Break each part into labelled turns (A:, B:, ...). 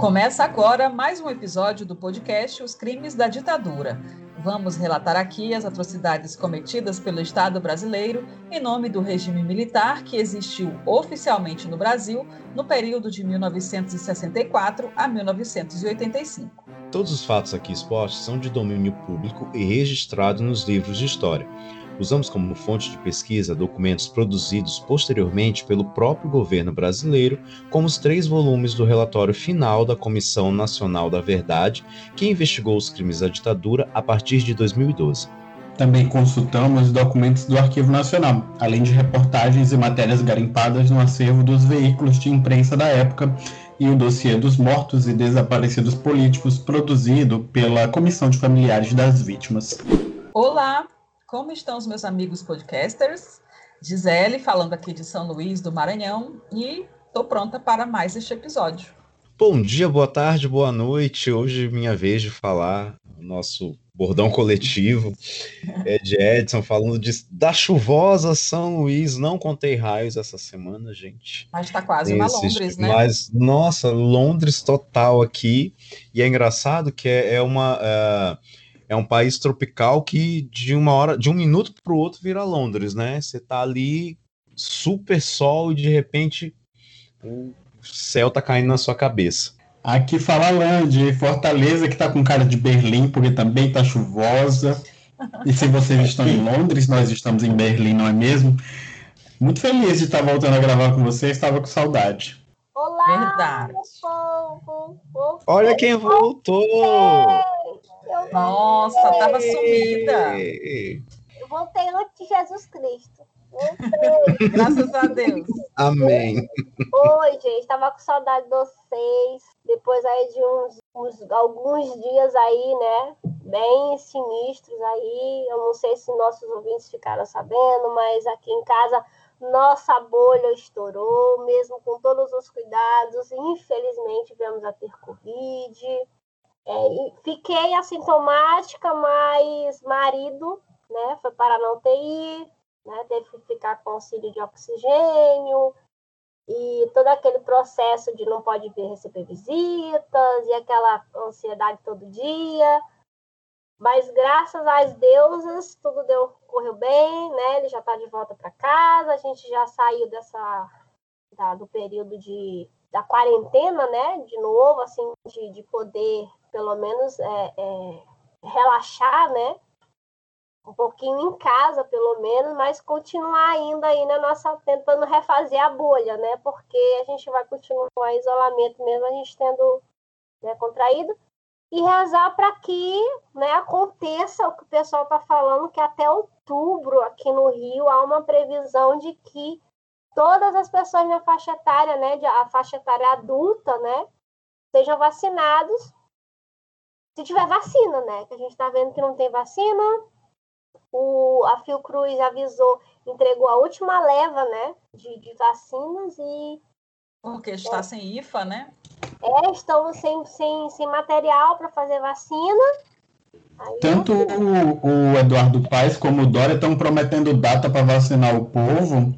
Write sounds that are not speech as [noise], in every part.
A: Começa agora mais um episódio do podcast Os Crimes da Ditadura. Vamos relatar aqui as atrocidades cometidas pelo Estado brasileiro em nome do regime militar que existiu oficialmente no Brasil no período de 1964 a 1985.
B: Todos os fatos aqui expostos são de domínio público e registrados nos livros de história. Usamos como fonte de pesquisa documentos produzidos posteriormente pelo próprio governo brasileiro, como os três volumes do relatório final da Comissão Nacional da Verdade, que investigou os crimes da ditadura a partir de 2012.
C: Também consultamos documentos do Arquivo Nacional, além de reportagens e matérias garimpadas no acervo dos veículos de imprensa da época e o dossiê dos mortos e desaparecidos políticos produzido pela Comissão de Familiares das Vítimas.
A: Olá, como estão os meus amigos podcasters? Gisele, falando aqui de São Luís do Maranhão, e estou pronta para mais este episódio.
B: Bom dia, boa tarde, boa noite. Hoje é minha vez de falar o nosso bordão coletivo. É de Edson falando de, da chuvosa São Luís. Não contei raios essa semana, gente.
A: Mas está quase uma Londres, né?
B: Mas, nossa, Londres total aqui. E é engraçado que é, é uma. Uh, é um país tropical que de uma hora, de um minuto para o outro vira Londres, né? Você tá ali super sol e de repente o céu tá caindo na sua cabeça.
C: Aqui fala Alain de Fortaleza, que tá com cara de Berlim, porque também tá chuvosa. E se vocês estão em Londres, nós estamos em Berlim, não é mesmo? Muito feliz de estar voltando a gravar com vocês, estava com saudade.
D: Olá,
A: Verdade.
D: povo!
B: Olha quem voltou!
A: Nossa, tava sumida.
D: Eu voltei antes de Jesus Cristo.
A: Voltei. [laughs] Graças a Deus.
B: Amém.
D: Oi, gente, tava com saudade de vocês. Depois aí de uns, uns, alguns dias aí, né? Bem sinistros aí. Eu não sei se nossos ouvintes ficaram sabendo, mas aqui em casa nossa bolha estourou, mesmo com todos os cuidados. Infelizmente, viemos a ter Covid. É, fiquei assintomática, mas marido né, foi para na UTI, né, teve que ficar com auxílio de oxigênio, e todo aquele processo de não pode vir receber visitas, e aquela ansiedade todo dia. Mas graças às deusas, tudo deu, correu bem, né? Ele já está de volta para casa, a gente já saiu dessa da, do período de, da quarentena, né? De novo, assim, de, de poder pelo menos é, é, relaxar, né? Um pouquinho em casa, pelo menos, mas continuar ainda aí na nossa tentando refazer a bolha, né? Porque a gente vai continuar isolamento mesmo, a gente tendo né, contraído e rezar para que né, aconteça o que o pessoal está falando, que até outubro aqui no Rio há uma previsão de que todas as pessoas na faixa etária, né, a faixa etária adulta, né, sejam vacinados se tiver vacina, né? Que a gente está vendo que não tem vacina. O, a Fiocruz avisou, entregou a última leva, né? De, de vacinas e.
A: Porque está é, sem IFA, né?
D: É, estão sem, sem, sem material para fazer vacina.
C: Aí, Tanto o, o, Eduardo Paes como o Dória estão prometendo data para vacinar o povo.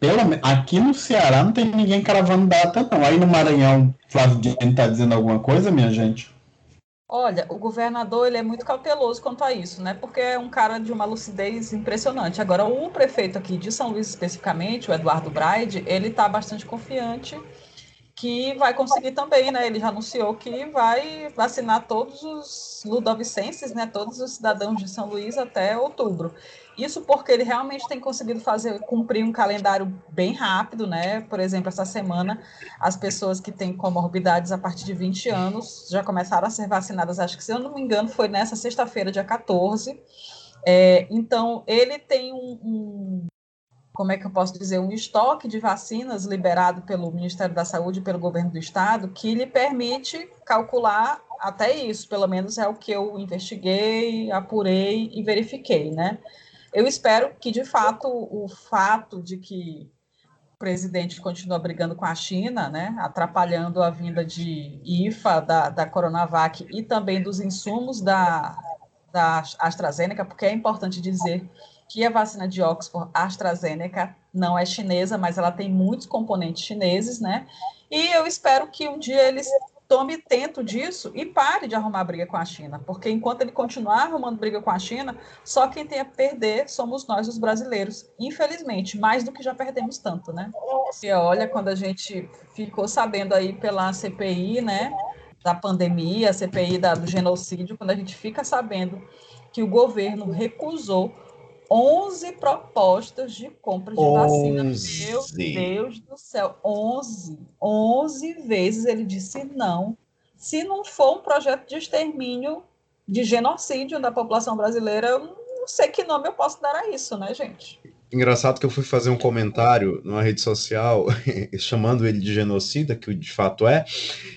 C: Pelo, aqui no Ceará não tem ninguém cravando data, não. Aí no Maranhão, Flávio Dino está dizendo alguma coisa, minha gente?
A: Olha, o governador ele é muito cauteloso quanto a isso, né? Porque é um cara de uma lucidez impressionante. Agora, o prefeito aqui de São Luís especificamente, o Eduardo Braide, ele está bastante confiante que vai conseguir também, né? Ele já anunciou que vai vacinar todos os ludovicenses, né? Todos os cidadãos de São Luís até outubro. Isso porque ele realmente tem conseguido fazer cumprir um calendário bem rápido, né? Por exemplo, essa semana as pessoas que têm comorbidades a partir de 20 anos já começaram a ser vacinadas, acho que se eu não me engano foi nessa sexta-feira, dia 14. É, então, ele tem um, um, como é que eu posso dizer, um estoque de vacinas liberado pelo Ministério da Saúde e pelo governo do estado que lhe permite calcular até isso, pelo menos é o que eu investiguei, apurei e verifiquei, né? Eu espero que, de fato, o fato de que o presidente continua brigando com a China, né, atrapalhando a vinda de IFA, da, da Coronavac e também dos insumos da, da AstraZeneca, porque é importante dizer que a vacina de Oxford AstraZeneca não é chinesa, mas ela tem muitos componentes chineses, né? E eu espero que um dia eles tome tento disso e pare de arrumar briga com a China, porque enquanto ele continuar arrumando briga com a China, só quem tem a perder somos nós, os brasileiros, infelizmente, mais do que já perdemos tanto, né? E olha, quando a gente ficou sabendo aí pela CPI, né, da pandemia, a CPI da, do genocídio, quando a gente fica sabendo que o governo recusou 11 propostas de compra de 11. vacina. Meu Deus do céu, 11. 11 vezes ele disse não. Se não for um projeto de extermínio, de genocídio da população brasileira, eu não sei que nome eu posso dar a isso, né, gente?
B: Engraçado que eu fui fazer um comentário numa rede social [laughs] chamando ele de genocida, que de fato é.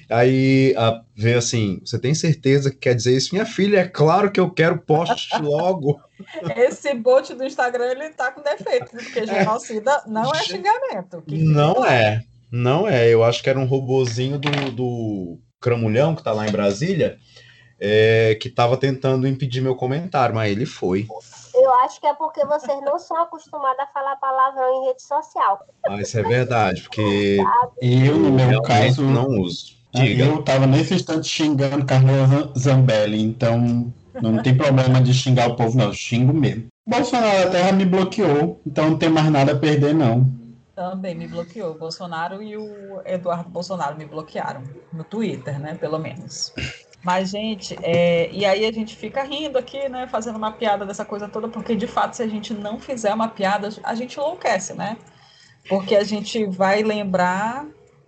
B: Aí a, veio assim: Você tem certeza que quer dizer isso? Minha filha, é claro que eu quero poste logo. [laughs]
A: Esse bot do Instagram ele tá com defeito, porque é. genocida não é xingamento.
B: Não é, não é. Eu acho que era um robozinho do, do Cramulhão, que tá lá em Brasília, é, que tava tentando impedir meu comentário, mas ele foi.
D: Eu acho que é porque vocês não são acostumados a falar palavrão em rede social.
B: Ah, isso é verdade, porque
C: eu, no meu caso,
B: não uso.
C: Diga. Eu estava nesse instante xingando Carlos Zambelli, então não tem problema de xingar o povo, não. Eu xingo mesmo. Bolsonaro da Terra me bloqueou, então não tem mais nada a perder, não.
A: Também me bloqueou. O Bolsonaro e o Eduardo Bolsonaro me bloquearam. No Twitter, né? Pelo menos. Mas, gente, é, e aí a gente fica rindo aqui, né? Fazendo uma piada dessa coisa toda, porque de fato, se a gente não fizer uma piada, a gente enlouquece, né? Porque a gente vai lembrar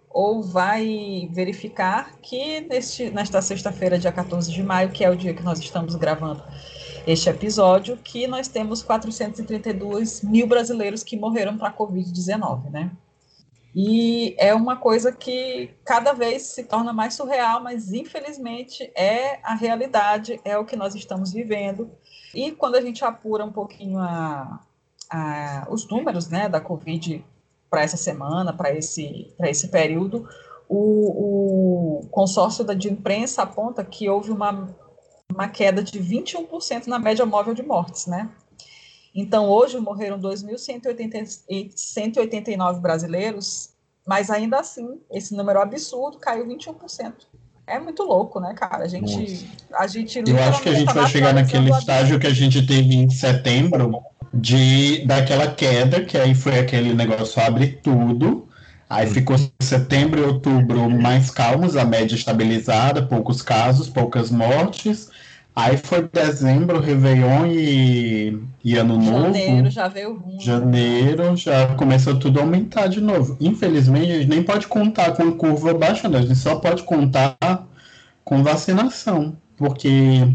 A: ou vai verificar que neste, nesta sexta-feira, dia 14 de maio, que é o dia que nós estamos gravando este episódio, que nós temos 432 mil brasileiros que morreram para a Covid-19, né? E é uma coisa que cada vez se torna mais surreal, mas infelizmente é a realidade, é o que nós estamos vivendo. E quando a gente apura um pouquinho a, a, os números né, da Covid para essa semana, para esse, esse período, o, o consórcio da, de imprensa aponta que houve uma, uma queda de 21% na média móvel de mortes, né? Então, hoje morreram 2.189 brasileiros, mas ainda assim, esse número absurdo caiu 21%. É muito louco, né, cara? A gente. A gente
C: Eu acho que a gente vai chegar naquele estágio que a gente teve em setembro, de daquela queda, que aí foi aquele negócio abre tudo. Aí ficou setembro e outubro mais calmos, a média estabilizada, poucos casos, poucas mortes. Aí foi dezembro, Réveillon e, e Ano Novo.
A: Janeiro já veio ruim.
C: Janeiro já começou tudo a aumentar de novo. Infelizmente, a gente nem pode contar com curva baixando, a gente só pode contar com vacinação. Porque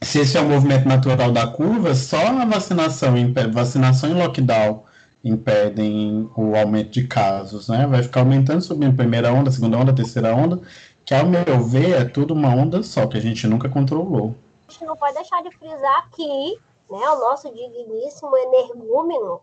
C: se esse é o movimento natural da curva, só a vacinação, vacinação e lockdown impedem o aumento de casos, né? Vai ficar aumentando, subindo primeira onda, segunda onda, terceira onda, que ao meu ver é tudo uma onda só, que a gente nunca controlou
D: gente não pode deixar de frisar que né, o nosso digníssimo energúmeno,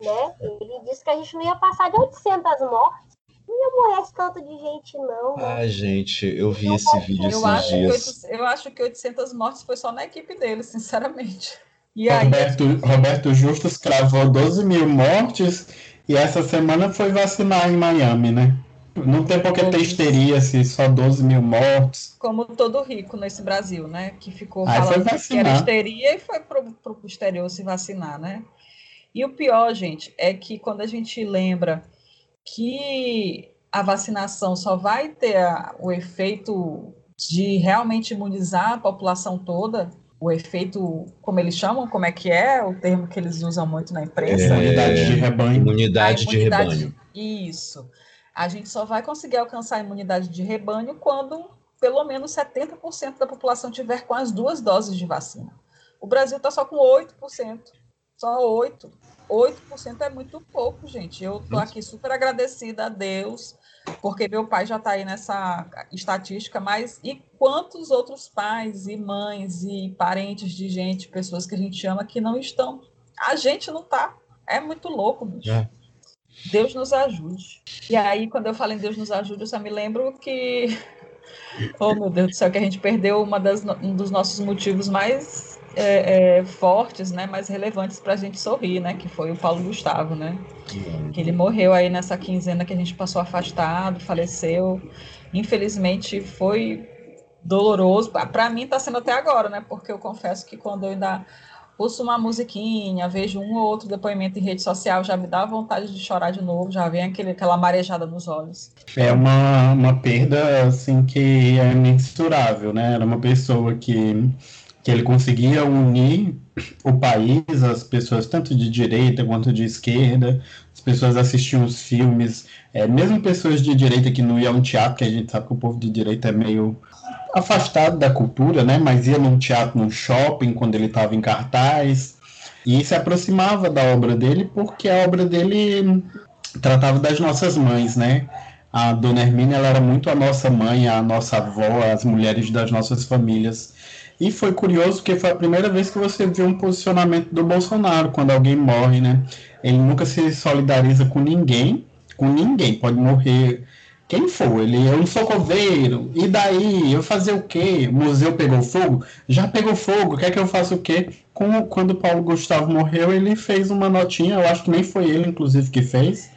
D: né, ele disse que a gente não ia passar de 800 mortes. Não ia morrer esse tanto de gente, não.
B: Né? Ah, gente, eu vi esse vídeo
A: eu
B: esses
A: acho
B: dias.
A: Que, eu acho que 800 mortes foi só na equipe dele, sinceramente.
C: E Roberto, aí... Roberto Justus cravou 12 mil mortes e essa semana foi vacinar em Miami, né? Não tem porque ter histeria se só 12 mil mortos.
A: Como todo rico nesse Brasil, né? Que ficou Aí falando que era histeria e foi pro, pro exterior se vacinar, né? E o pior, gente, é que quando a gente lembra que a vacinação só vai ter a, o efeito de realmente imunizar a população toda, o efeito, como eles chamam, como é que é o termo que eles usam muito na imprensa?
C: É, imunidade de rebanho.
B: Imunidade, imunidade de rebanho.
A: Isso a gente só vai conseguir alcançar a imunidade de rebanho quando pelo menos 70% da população tiver com as duas doses de vacina. O Brasil está só com 8%. Só 8%. 8% é muito pouco, gente. Eu estou aqui super agradecida a Deus, porque meu pai já está aí nessa estatística, mas e quantos outros pais e mães e parentes de gente, pessoas que a gente ama, que não estão? A gente não está. É muito louco, bicho. É. Deus nos ajude. E aí, quando eu falo em Deus nos ajude, eu só me lembro que, [laughs] oh meu Deus do céu, que a gente perdeu uma das, um dos nossos motivos mais é, é, fortes, né, mais relevantes para a gente sorrir, né, que foi o Paulo Gustavo, né, que ele morreu aí nessa quinzena que a gente passou afastado, faleceu, infelizmente foi doloroso, para mim está sendo até agora, né, porque eu confesso que quando eu ainda ouço uma musiquinha, vejo um ou outro depoimento em rede social, já me dá vontade de chorar de novo, já vem aquele, aquela marejada nos olhos.
C: É uma, uma perda, assim, que é mensurável, né? Era uma pessoa que, que ele conseguia unir o país, as pessoas tanto de direita quanto de esquerda, as pessoas assistiam os filmes, é, mesmo pessoas de direita que não iam ao teatro, que a gente sabe que o povo de direita é meio afastado da cultura, né? Mas ia num teatro, num shopping, quando ele estava em cartaz. E se aproximava da obra dele, porque a obra dele tratava das nossas mães, né? A dona Hermínia ela era muito a nossa mãe, a nossa avó, as mulheres das nossas famílias. E foi curioso porque foi a primeira vez que você viu um posicionamento do Bolsonaro quando alguém morre, né? Ele nunca se solidariza com ninguém, com ninguém. Pode morrer quem for, ele eu não sou coveiro, e daí? Eu fazer o quê? O museu pegou fogo? Já pegou fogo, quer que eu faça o quê? Com, quando Paulo Gustavo morreu, ele fez uma notinha, eu acho que nem foi ele, inclusive, que fez,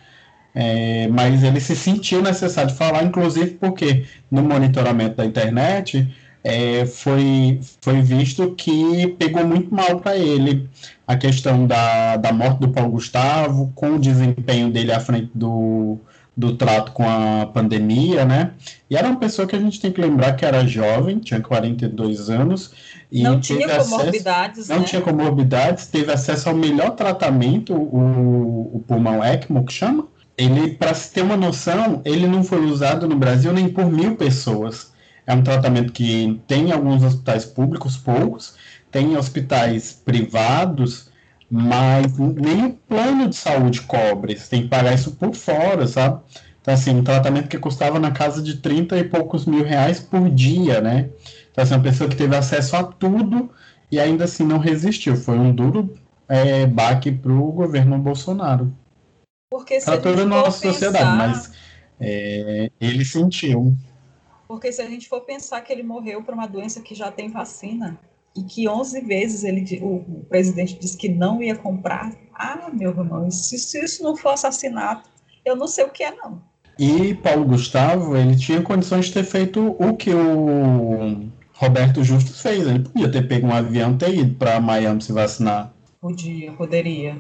C: é, mas ele se sentiu necessário de falar, inclusive porque no monitoramento da internet é, foi, foi visto que pegou muito mal para ele a questão da, da morte do Paulo Gustavo, com o desempenho dele à frente do do trato com a pandemia, né? E era uma pessoa que a gente tem que lembrar que era jovem, tinha 42 anos. E
A: não tinha comorbidades,
C: acesso, Não
A: né?
C: tinha comorbidades, teve acesso ao melhor tratamento, o, o pulmão ECMO, que chama. Ele, para se ter uma noção, ele não foi usado no Brasil nem por mil pessoas. É um tratamento que tem em alguns hospitais públicos, poucos, tem em hospitais privados, mas nem o plano de saúde cobre, você tem que pagar isso por fora, sabe? Então, assim, um tratamento que custava na casa de 30 e poucos mil reais por dia, né? Então, assim, uma pessoa que teve acesso a tudo e ainda assim não resistiu. Foi um duro é, baque para o governo Bolsonaro.
A: Porque
C: para toda a nossa pensar... sociedade, mas é, ele sentiu.
A: Porque se a gente for pensar que ele morreu por uma doença que já tem vacina, e que 11 vezes ele, o, o, presidente disse que não ia comprar. Ah, meu irmão, se, se isso não for assassinato, eu não sei o que é, não.
C: E Paulo Gustavo, ele tinha condições de ter feito o que o Roberto Justus fez. Ele podia ter pego um avião e ter ido para Miami se vacinar.
A: Podia, poderia.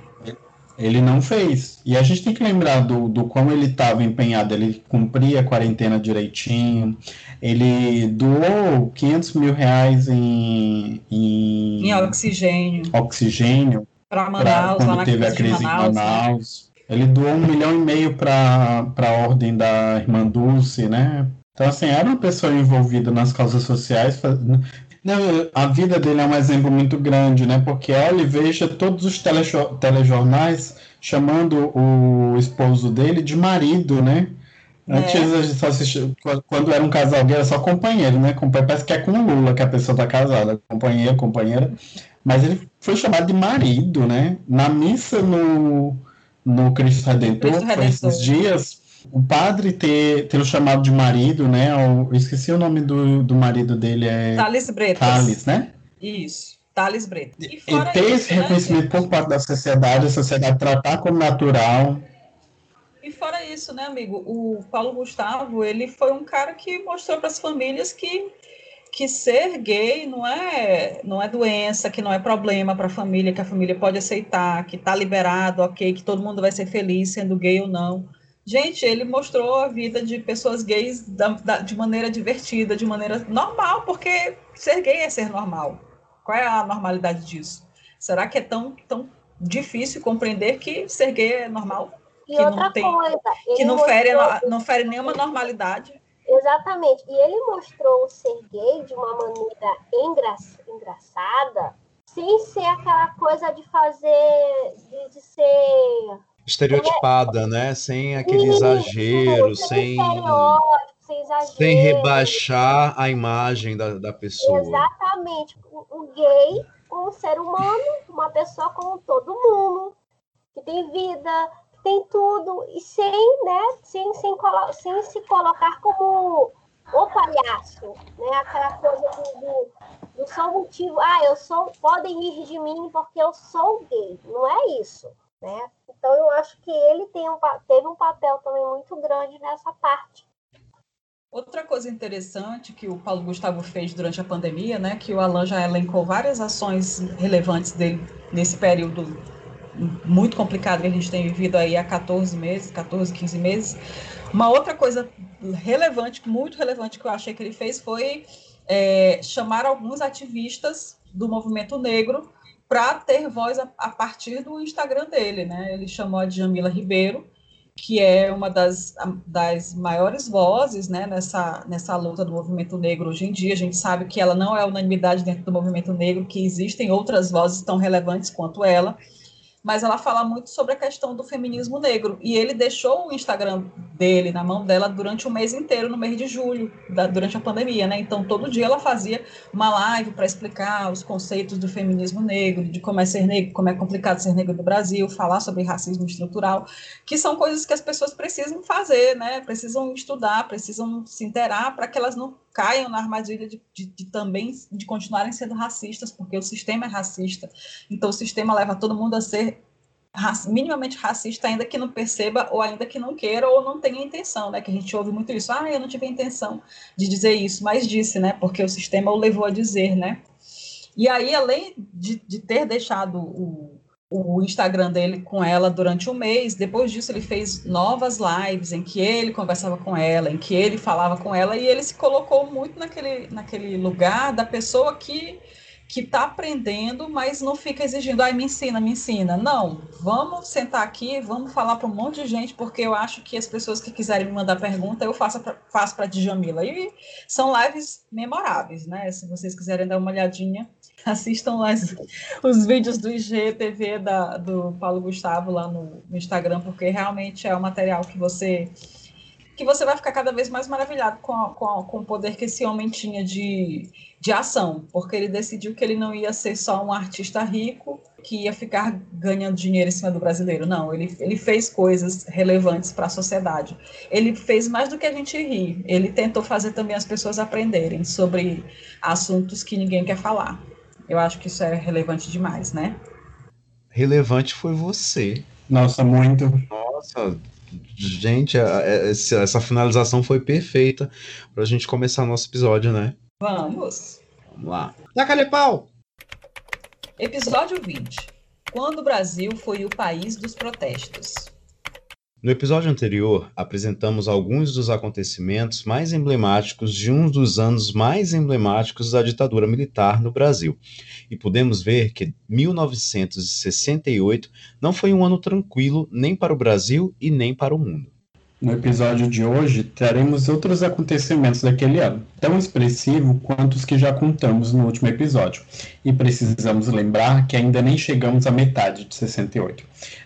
C: Ele não fez. E a gente tem que lembrar do, do como ele estava empenhado. Ele cumpria a quarentena direitinho. Ele doou 500 mil reais em,
A: em, em oxigênio.
C: Oxigênio.
A: Para Manaus,
C: pra, quando teve a crise Manaus, em Manaus. Né? Ele doou um milhão e meio para a ordem da Irmã Dulce, né? Então, assim, era uma pessoa envolvida nas causas sociais, não, a vida dele é um exemplo muito grande, né? Porque olha e veja todos os telejornais chamando o esposo dele de marido, né? É. Antes só assistia, quando era um casal gay, era só companheiro, né? Parece que é com o Lula que a pessoa tá casada, companheiro, companheira. Mas ele foi chamado de marido, né? Na missa no, no Cristo Redentor, Cristo Redentor. esses dias, o padre ter, ter o chamado de marido, né? Eu esqueci o nome do, do marido dele, é.
A: Thales Bretas.
C: Thales, né?
A: Isso. Thales Bretas.
C: E, e ter isso, esse né, reconhecimento por parte da sociedade, a sociedade tratar como natural.
A: E fora isso, né, amigo? O Paulo Gustavo, ele foi um cara que mostrou para as famílias que que ser gay não é não é doença, que não é problema para a família, que a família pode aceitar, que está liberado, ok, que todo mundo vai ser feliz sendo gay ou não. Gente, ele mostrou a vida de pessoas gays da, da, de maneira divertida, de maneira normal, porque ser gay é ser normal. Qual é a normalidade disso? Será que é tão, tão difícil compreender que ser gay é normal?
D: E que outra não tem, coisa,
A: que não fere, não fere nenhuma normalidade.
D: Exatamente. E ele mostrou o ser gay de uma maneira engra, engraçada, sem ser aquela coisa de fazer, de, de ser
B: estereotipada, né? Sem aquele exagero, sem,
D: sem,
B: rebaixar a imagem da, da pessoa.
D: Exatamente. O, gay, um ser humano, uma pessoa como todo mundo, que tem vida, que tem tudo, e sem, né, sem, sem, sem se colocar como o palhaço, né? Aquela coisa do, do, não são motivo, ah, eu sou, podem ir de mim porque eu sou gay. Não é isso, né? Então eu acho que ele tem um, teve um papel também muito grande nessa parte.
A: Outra coisa interessante que o Paulo Gustavo fez durante a pandemia, né, que o Alan já elencou várias ações relevantes dele nesse período muito complicado que a gente tem vivido aí há 14 meses, 14, 15 meses. Uma outra coisa relevante, muito relevante que eu achei que ele fez foi é, chamar alguns ativistas do movimento negro para ter voz a, a, partir do Instagram dele, né? Ele chamou a Jamila Ribeiro, que é uma das, das maiores vozes né, nessa, nessa luta do movimento negro hoje em dia. A gente sabe que ela não é unanimidade dentro do movimento negro, que existem outras vozes tão relevantes quanto ela mas ela fala muito sobre a questão do feminismo negro. E ele deixou o Instagram dele na mão dela durante o mês inteiro, no mês de julho, da, durante a pandemia, né? Então, todo dia ela fazia uma live para explicar os conceitos do feminismo negro, de como é ser negro, como é complicado ser negro no Brasil, falar sobre racismo estrutural, que são coisas que as pessoas precisam fazer, né? Precisam estudar, precisam se interar para que elas não caiam na armadilha de, de, de, também de continuarem sendo racistas, porque o sistema é racista. Então o sistema leva todo mundo a ser raci minimamente racista, ainda que não perceba, ou ainda que não queira, ou não tenha intenção, né? Que a gente ouve muito isso. Ah, eu não tive a intenção de dizer isso, mas disse, né? Porque o sistema o levou a dizer, né? E aí, além de, de ter deixado o, o Instagram dele com ela durante um mês. Depois disso, ele fez novas lives em que ele conversava com ela, em que ele falava com ela, e ele se colocou muito naquele, naquele lugar da pessoa que que está aprendendo, mas não fica exigindo, ai, me ensina, me ensina. Não, vamos sentar aqui, vamos falar para um monte de gente, porque eu acho que as pessoas que quiserem me mandar pergunta, eu faço para faço a Djamila. E são lives memoráveis, né? Se vocês quiserem dar uma olhadinha, [laughs] assistam as, os vídeos do IGTV da, do Paulo Gustavo lá no, no Instagram, porque realmente é um material que você que você vai ficar cada vez mais maravilhado com, a, com, a, com, o poder que esse homem tinha de, de ação, porque ele decidiu que ele não ia ser só um artista rico que ia ficar ganhando dinheiro em cima do brasileiro. Não, ele, ele fez coisas relevantes para a sociedade. Ele fez mais do que a gente rir. Ele tentou fazer também as pessoas aprenderem sobre assuntos que ninguém quer falar. Eu acho que isso é relevante demais, né?
B: Relevante foi você.
C: Nossa, muito.
B: Nossa, gente, essa finalização foi perfeita para a gente começar nosso episódio, né?
A: Vamos.
B: Vamos lá. Taca pau!
A: Episódio 20. Quando o Brasil foi o país dos protestos.
B: No episódio anterior, apresentamos alguns dos acontecimentos mais emblemáticos de um dos anos mais emblemáticos da ditadura militar no Brasil. E podemos ver que 1968 não foi um ano tranquilo nem para o Brasil e nem para o mundo.
C: No episódio de hoje, traremos outros acontecimentos daquele ano, tão expressivo quanto os que já contamos no último episódio. E precisamos lembrar que ainda nem chegamos à metade de 68,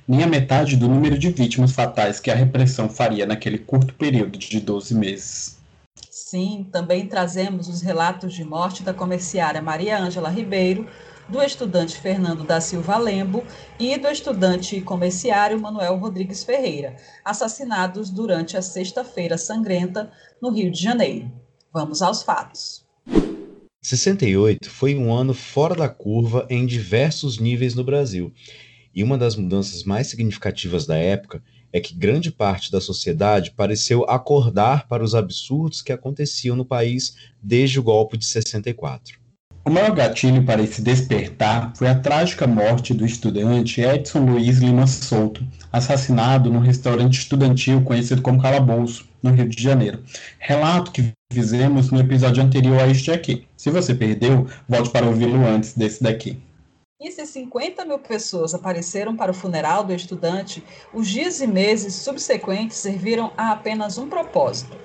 C: nem à metade do número de vítimas fatais que a repressão faria naquele curto período de 12 meses.
A: Sim, também trazemos os relatos de morte da comerciária Maria Ângela Ribeiro, do estudante Fernando da Silva Lembo e do estudante comerciário Manuel Rodrigues Ferreira, assassinados durante a Sexta-feira Sangrenta, no Rio de Janeiro. Vamos aos fatos.
B: 68 foi um ano fora da curva em diversos níveis no Brasil, e uma das mudanças mais significativas da época é que grande parte da sociedade pareceu acordar para os absurdos que aconteciam no país desde o golpe de 64.
C: O maior gatilho para esse despertar foi a trágica morte do estudante Edson Luiz Lima Souto, assassinado num restaurante estudantil conhecido como Calabouço, no Rio de Janeiro. Relato que fizemos no episódio anterior a este aqui. Se você perdeu, volte para ouvi-lo antes desse daqui.
A: E se 50 mil pessoas apareceram para o funeral do estudante, os dias e meses subsequentes serviram a apenas um propósito: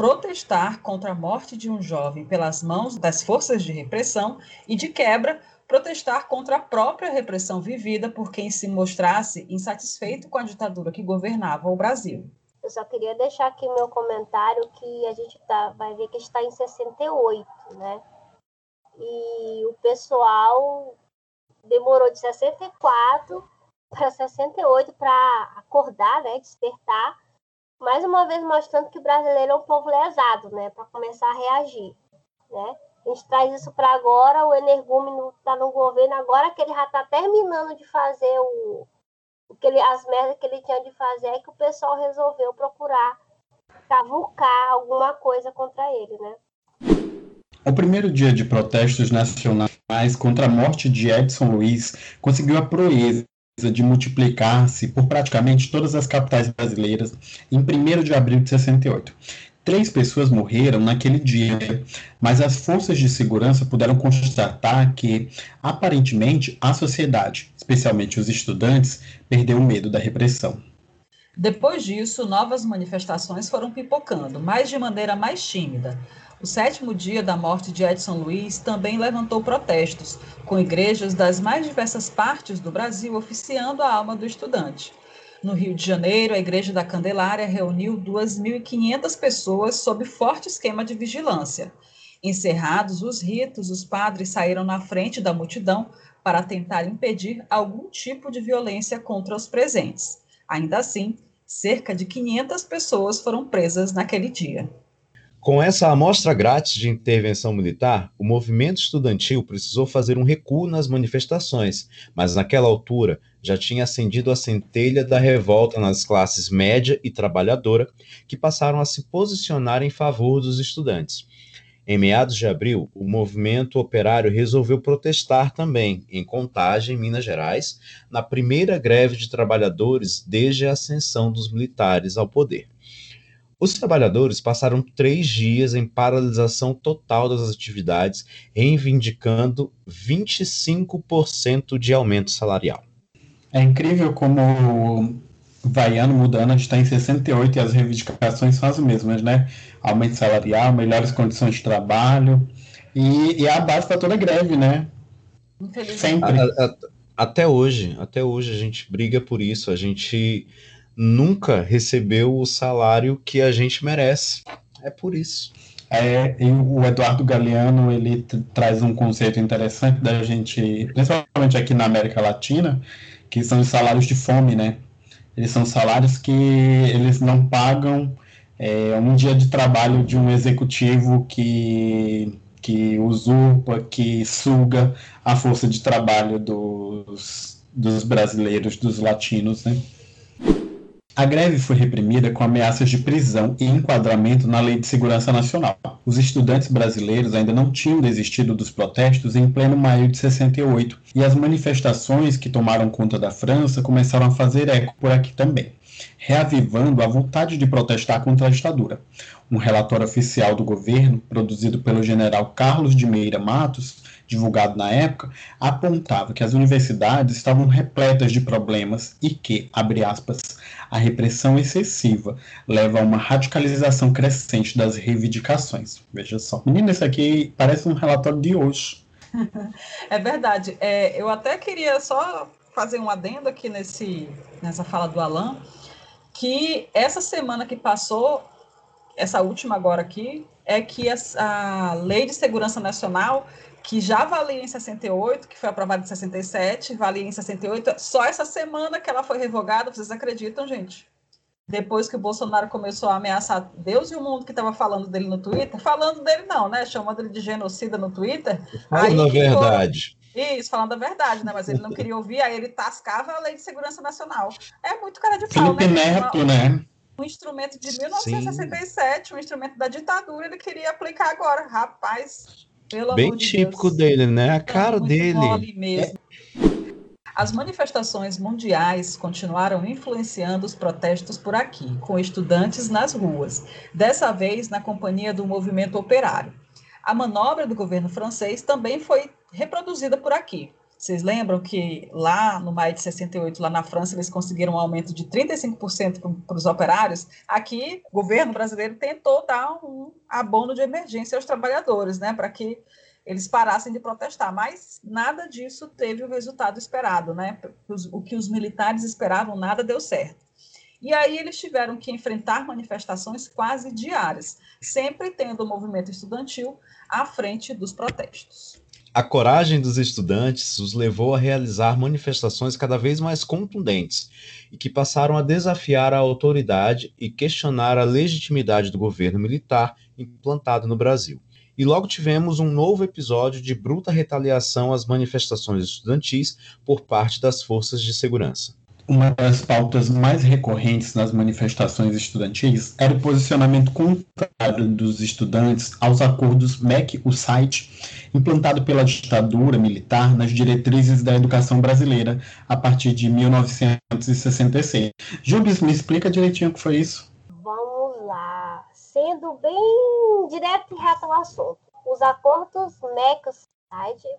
A: protestar contra a morte de um jovem pelas mãos das forças de repressão e, de quebra, protestar contra a própria repressão vivida por quem se mostrasse insatisfeito com a ditadura que governava o Brasil.
D: Eu só queria deixar aqui meu comentário que a gente tá, vai ver que está em 68, né? E o pessoal demorou de 64 para 68 para acordar, né, despertar mais uma vez mostrando que o brasileiro é um povo lesado, né, para começar a reagir, né? A gente traz isso para agora, o energúmeno está no governo, agora que ele já está terminando de fazer o, o que ele, as merdas que ele tinha de fazer, é que o pessoal resolveu procurar cavucar alguma coisa contra ele, né?
C: O primeiro dia de protestos nacionais contra a morte de Edson Luiz conseguiu a proeza de multiplicar-se por praticamente todas as capitais brasileiras em 1 de abril de 68. Três pessoas morreram naquele dia, mas as forças de segurança puderam constatar que, aparentemente, a sociedade, especialmente os estudantes, perdeu o medo da repressão.
A: Depois disso, novas manifestações foram pipocando, mas de maneira mais tímida. O sétimo dia da morte de Edson Luiz também levantou protestos, com igrejas das mais diversas partes do Brasil oficiando a alma do estudante. No Rio de Janeiro, a Igreja da Candelária reuniu 2.500 pessoas sob forte esquema de vigilância. Encerrados os ritos, os padres saíram na frente da multidão para tentar impedir algum tipo de violência contra os presentes. Ainda assim, cerca de 500 pessoas foram presas naquele dia.
B: Com essa amostra grátis de intervenção militar, o movimento estudantil precisou fazer um recuo nas manifestações, mas naquela altura já tinha acendido a centelha da revolta nas classes média e trabalhadora, que passaram a se posicionar em favor dos estudantes. Em meados de abril, o movimento operário resolveu protestar também, em Contagem, Minas Gerais, na primeira greve de trabalhadores desde a ascensão dos militares ao poder. Os trabalhadores passaram três dias em paralisação total das atividades, reivindicando 25% de aumento salarial.
C: É incrível como Vaiano mudando, a gente está em 68 e as reivindicações são as mesmas, né? Aumento salarial, melhores condições de trabalho e, e é a base para toda greve, né?
B: Sempre. A, a, até hoje, até hoje a gente briga por isso, a gente nunca recebeu o salário que a gente merece. É por isso.
C: É, o Eduardo Galeano ele traz um conceito interessante da gente, principalmente aqui na América Latina, que são os salários de fome, né? Eles são salários que eles não pagam é, um dia de trabalho de um executivo que, que usurpa, que suga a força de trabalho dos, dos brasileiros, dos latinos, né? A greve foi reprimida com ameaças de prisão e enquadramento na Lei de Segurança Nacional. Os estudantes brasileiros ainda não tinham desistido dos protestos em pleno maio de 68, e as manifestações que tomaram conta da França começaram a fazer eco por aqui também, reavivando a vontade de protestar contra a ditadura. Um relatório oficial do governo, produzido pelo general Carlos de Meira Matos, divulgado na época, apontava que as universidades estavam repletas de problemas e que, abre aspas, a repressão excessiva leva a uma radicalização crescente das reivindicações. Veja só. Menina, isso aqui parece um relatório de hoje. [laughs]
A: É verdade. É, eu até queria só fazer um adendo aqui nesse, nessa fala do Alan, que essa semana que passou, essa última agora aqui, é que a, a Lei de Segurança Nacional que já valia em 68, que foi aprovada em 67, valia em 68, só essa semana que ela foi revogada, vocês acreditam, gente? Depois que o Bolsonaro começou a ameaçar Deus e o mundo que estava falando dele no Twitter, falando dele não, né? Chamando ele de genocida no Twitter.
B: Falando a verdade.
A: Isso, falando a verdade, né? Mas ele não queria ouvir, aí ele tascava a Lei de Segurança Nacional. É muito cara de
C: pau, Felipe né? Neto, né?
A: Um instrumento de 1967, Sim. um instrumento da ditadura, ele queria aplicar agora. Rapaz,
B: pelo Bem típico dele, né? A é cara dele.
A: Mesmo. As manifestações mundiais continuaram influenciando os protestos por aqui, com estudantes nas ruas, dessa vez na companhia do movimento operário. A manobra do governo francês também foi reproduzida por aqui. Vocês lembram que lá no maio de 68, lá na França, eles conseguiram um aumento de 35% para os operários? Aqui, o governo brasileiro tentou dar um abono de emergência aos trabalhadores, né, para que eles parassem de protestar, mas nada disso teve o resultado esperado, né? O que os militares esperavam, nada deu certo. E aí eles tiveram que enfrentar manifestações quase diárias, sempre tendo o movimento estudantil à frente dos protestos.
B: A coragem dos estudantes os levou a realizar manifestações cada vez mais contundentes e que passaram a desafiar a autoridade e questionar a legitimidade do governo militar implantado no Brasil. e logo tivemos um novo episódio de bruta retaliação às manifestações estudantis por parte das forças de segurança.
C: Uma das pautas mais recorrentes nas manifestações estudantis era o posicionamento contrário dos estudantes aos acordos MEC-USAID, implantado pela ditadura militar nas diretrizes da educação brasileira a partir de 1966. Júlio, me explica direitinho o que foi isso.
D: Vamos lá. Sendo bem direto e reto ao assunto. Os acordos MEC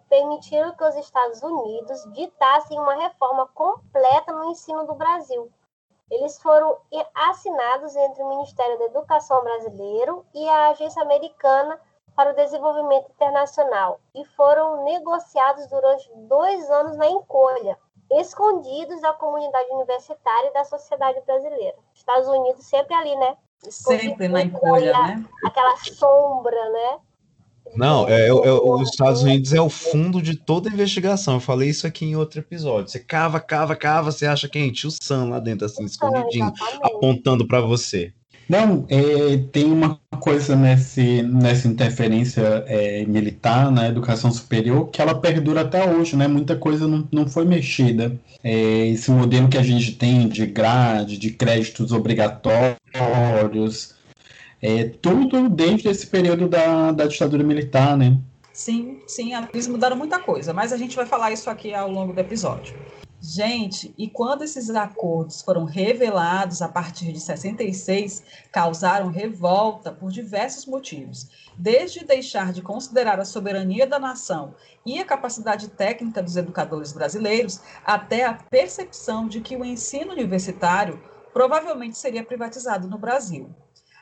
D: permitiram que os Estados Unidos ditassem uma reforma completa no ensino do Brasil. Eles foram assinados entre o Ministério da Educação brasileiro e a Agência Americana para o Desenvolvimento Internacional e foram negociados durante dois anos na encolha, escondidos da comunidade universitária e da sociedade brasileira. Estados Unidos sempre ali, né?
A: Sempre na encolha, né?
D: Aquela sombra, né?
B: Não, é, é, é, os Estados Unidos é o fundo de toda investigação. Eu falei isso aqui em outro episódio. Você cava, cava, cava, você acha que é o Sam lá dentro, assim, escondidinho, apontando para você.
C: Não, é, tem uma coisa nesse, nessa interferência é, militar na educação superior que ela perdura até hoje, né? Muita coisa não, não foi mexida. É, esse modelo que a gente tem de grade, de créditos obrigatórios, é, tudo desde esse período da, da ditadura militar, né?
A: Sim, sim, eles mudaram muita coisa, mas a gente vai falar isso aqui ao longo do episódio. Gente, e quando esses acordos foram revelados a partir de 66, causaram revolta por diversos motivos, desde deixar de considerar a soberania da nação e a capacidade técnica dos educadores brasileiros, até a percepção de que o ensino universitário provavelmente seria privatizado no Brasil.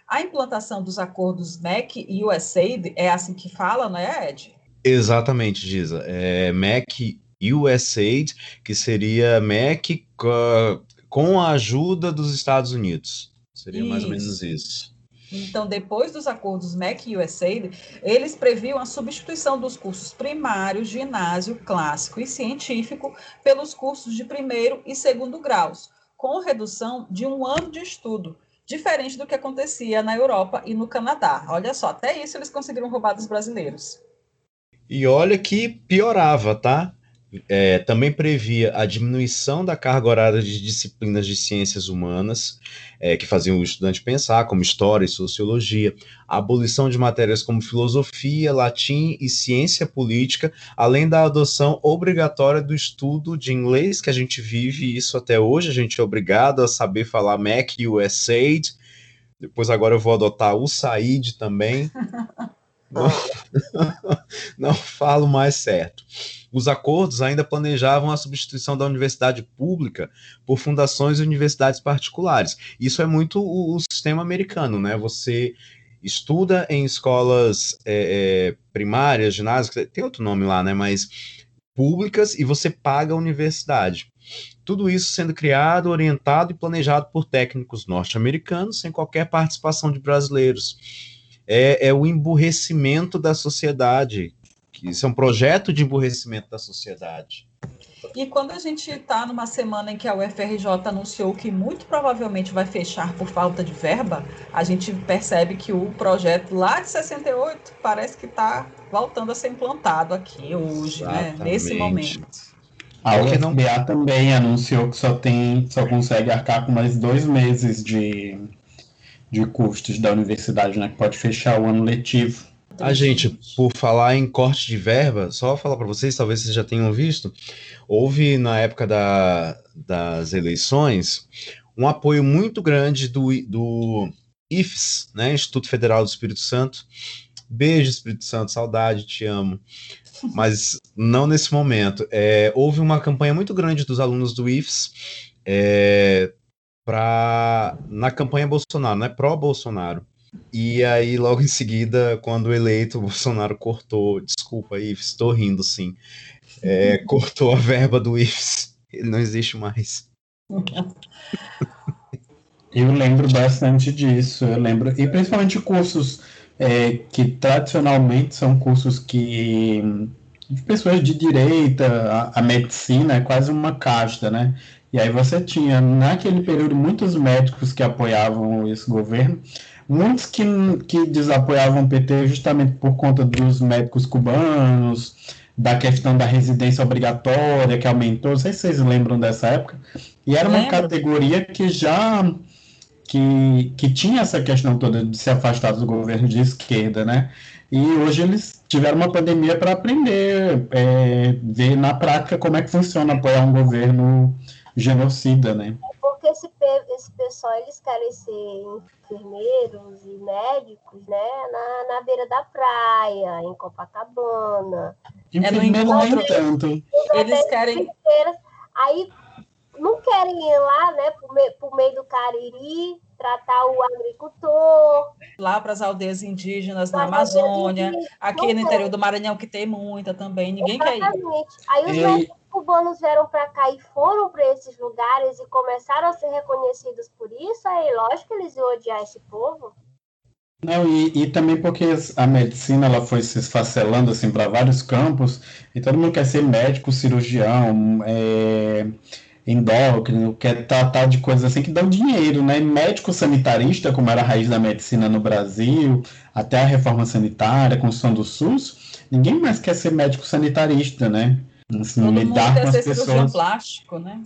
A: A implantação dos acordos MEC e USAID é assim que fala, não é, Ed?
B: Exatamente, Giza. É MEC e USAID, que seria MEC com a ajuda dos Estados Unidos. Seria isso. mais ou menos isso.
A: Então, depois dos acordos MEC e USAID, eles previam a substituição dos cursos primário, ginásio, clássico e científico pelos cursos de primeiro e segundo graus, com redução de um ano de estudo diferente do que acontecia na Europa e no Canadá. Olha só, até isso eles conseguiram roubar dos brasileiros.
B: E olha que piorava, tá? É, também previa a diminuição da carga horária de disciplinas de ciências humanas, é, que faziam o estudante pensar, como história e sociologia, a abolição de matérias como filosofia, latim e ciência política, além da adoção obrigatória do estudo de inglês, que a gente vive isso até hoje, a gente é obrigado a saber falar Mac e USAID, depois agora eu vou adotar o SAID também. [laughs] não, [laughs] não falo mais certo os acordos ainda planejavam a substituição da universidade pública por fundações e universidades particulares. Isso é muito o, o sistema americano, né? Você estuda em escolas é, é, primárias, ginásios, tem outro nome lá, né? Mas públicas e você paga a universidade. Tudo isso sendo criado, orientado e planejado por técnicos norte-americanos, sem qualquer participação de brasileiros. É, é, o emburrecimento da sociedade que isso é um projeto de emburrecimento da sociedade.
A: E quando a gente está numa semana em que a UFRJ anunciou que muito provavelmente vai fechar por falta de verba, a gente percebe que o projeto lá de 68 parece que está voltando a ser implantado aqui hoje, né? nesse momento.
C: A UFBA também anunciou que só tem, só consegue arcar com mais dois meses de, de custos da universidade, né? Que pode fechar o ano letivo.
B: A gente, por falar em corte de verba, só falar para vocês, talvez vocês já tenham visto, houve na época da, das eleições um apoio muito grande do, do IFES, né, Instituto Federal do Espírito Santo. Beijo, Espírito Santo, saudade, te amo. Mas não nesse momento. É, houve uma campanha muito grande dos alunos do IFES é, pra, na campanha Bolsonaro, né, pró-Bolsonaro e aí, logo em seguida, quando eleito, o Bolsonaro cortou. Desculpa, IFES, estou rindo sim. É, cortou a verba do IFES. Ele não existe mais.
C: Eu lembro bastante disso. Eu lembro, e principalmente cursos é, que tradicionalmente são cursos que de pessoas de direita, a, a, medicina é quase uma casta, né? E aí você tinha, naquele período, muitos médicos que apoiavam esse governo, muitos que, que desapoiavam o PT justamente por conta dos médicos cubanos, da questão da residência obrigatória que aumentou, não sei se vocês lembram dessa época, e era uma categoria que já que, que tinha essa questão toda de se afastar do governo de esquerda, né? E hoje eles tiveram uma pandemia para aprender, é, ver na prática como é que funciona apoiar um governo genocida, né?
D: Porque esse, esse pessoal, eles querem ser enfermeiros e médicos, né? Na, na beira da praia, em Copacabana.
C: Enfermeiro é nem tanto.
A: Eles querem...
D: Aí não querem ir lá, né, por, me, por meio do Cariri, tratar o agricultor.
A: Lá para as aldeias indígenas na Amazônia, aqui no interior do Maranhão, que tem muita também, ninguém Exatamente. quer ir.
D: Aí os e... médicos cubanos vieram para cá e foram para esses lugares e começaram a ser reconhecidos por isso, aí lógico que eles iam odiar esse povo.
C: Não, e, e também porque a medicina ela foi se esfacelando assim para vários campos, e todo mundo quer ser médico, cirurgião, é, endócrino, quer tratar de coisas assim que dão dinheiro, né? Médico sanitarista, como era a raiz da medicina no Brasil, até a reforma sanitária, a construção do SUS, ninguém mais quer ser médico sanitarista, né?
A: Assim, Todo lidar com as pessoas. plástico, né?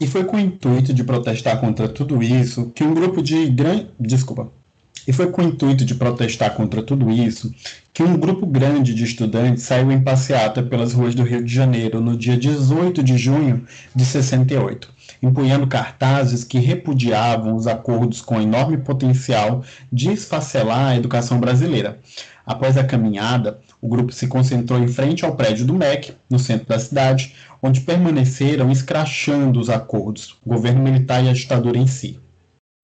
C: E foi com o intuito de protestar contra tudo isso que um grupo de grande. Desculpa. E foi com o intuito de protestar contra tudo isso que um grupo grande de estudantes saiu em passeata pelas ruas do Rio de Janeiro no dia 18 de junho de 68, empunhando cartazes que repudiavam os acordos com enorme potencial de esfacelar a educação brasileira. Após a caminhada, o grupo se concentrou em frente ao prédio do MEC, no centro da cidade, onde permaneceram escrachando os acordos, o governo militar e a ditadura em si.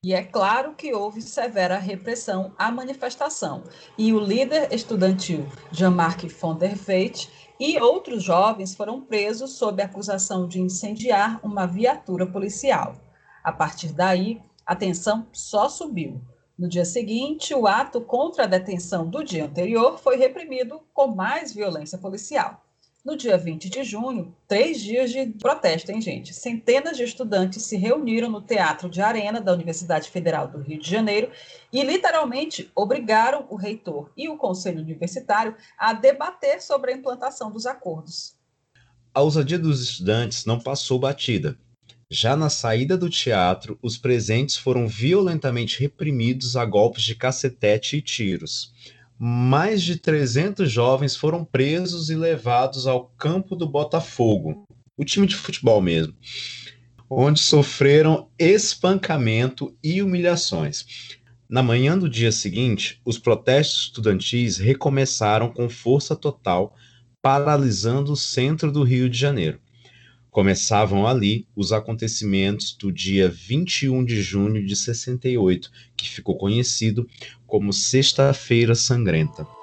A: E é claro que houve severa repressão à manifestação, e o líder estudantil Jean-Marc von der Veit e outros jovens foram presos sob acusação de incendiar uma viatura policial. A partir daí, a tensão só subiu. No dia seguinte, o ato contra a detenção do dia anterior foi reprimido com mais violência policial. No dia 20 de junho, três dias de protesto, hein, gente? Centenas de estudantes se reuniram no Teatro de Arena da Universidade Federal do Rio de Janeiro e, literalmente, obrigaram o reitor e o conselho universitário a debater sobre a implantação dos acordos.
B: A ousadia dos estudantes não passou batida. Já na saída do teatro, os presentes foram violentamente reprimidos a golpes de cacetete e tiros mais de 300 jovens foram presos e levados ao campo do Botafogo, o time de futebol mesmo, onde sofreram espancamento e humilhações. Na manhã do dia seguinte, os protestos estudantis recomeçaram com força total, paralisando o centro do Rio de Janeiro. Começavam ali os acontecimentos do dia 21 de junho de 68, que ficou conhecido como Sexta-feira Sangrenta.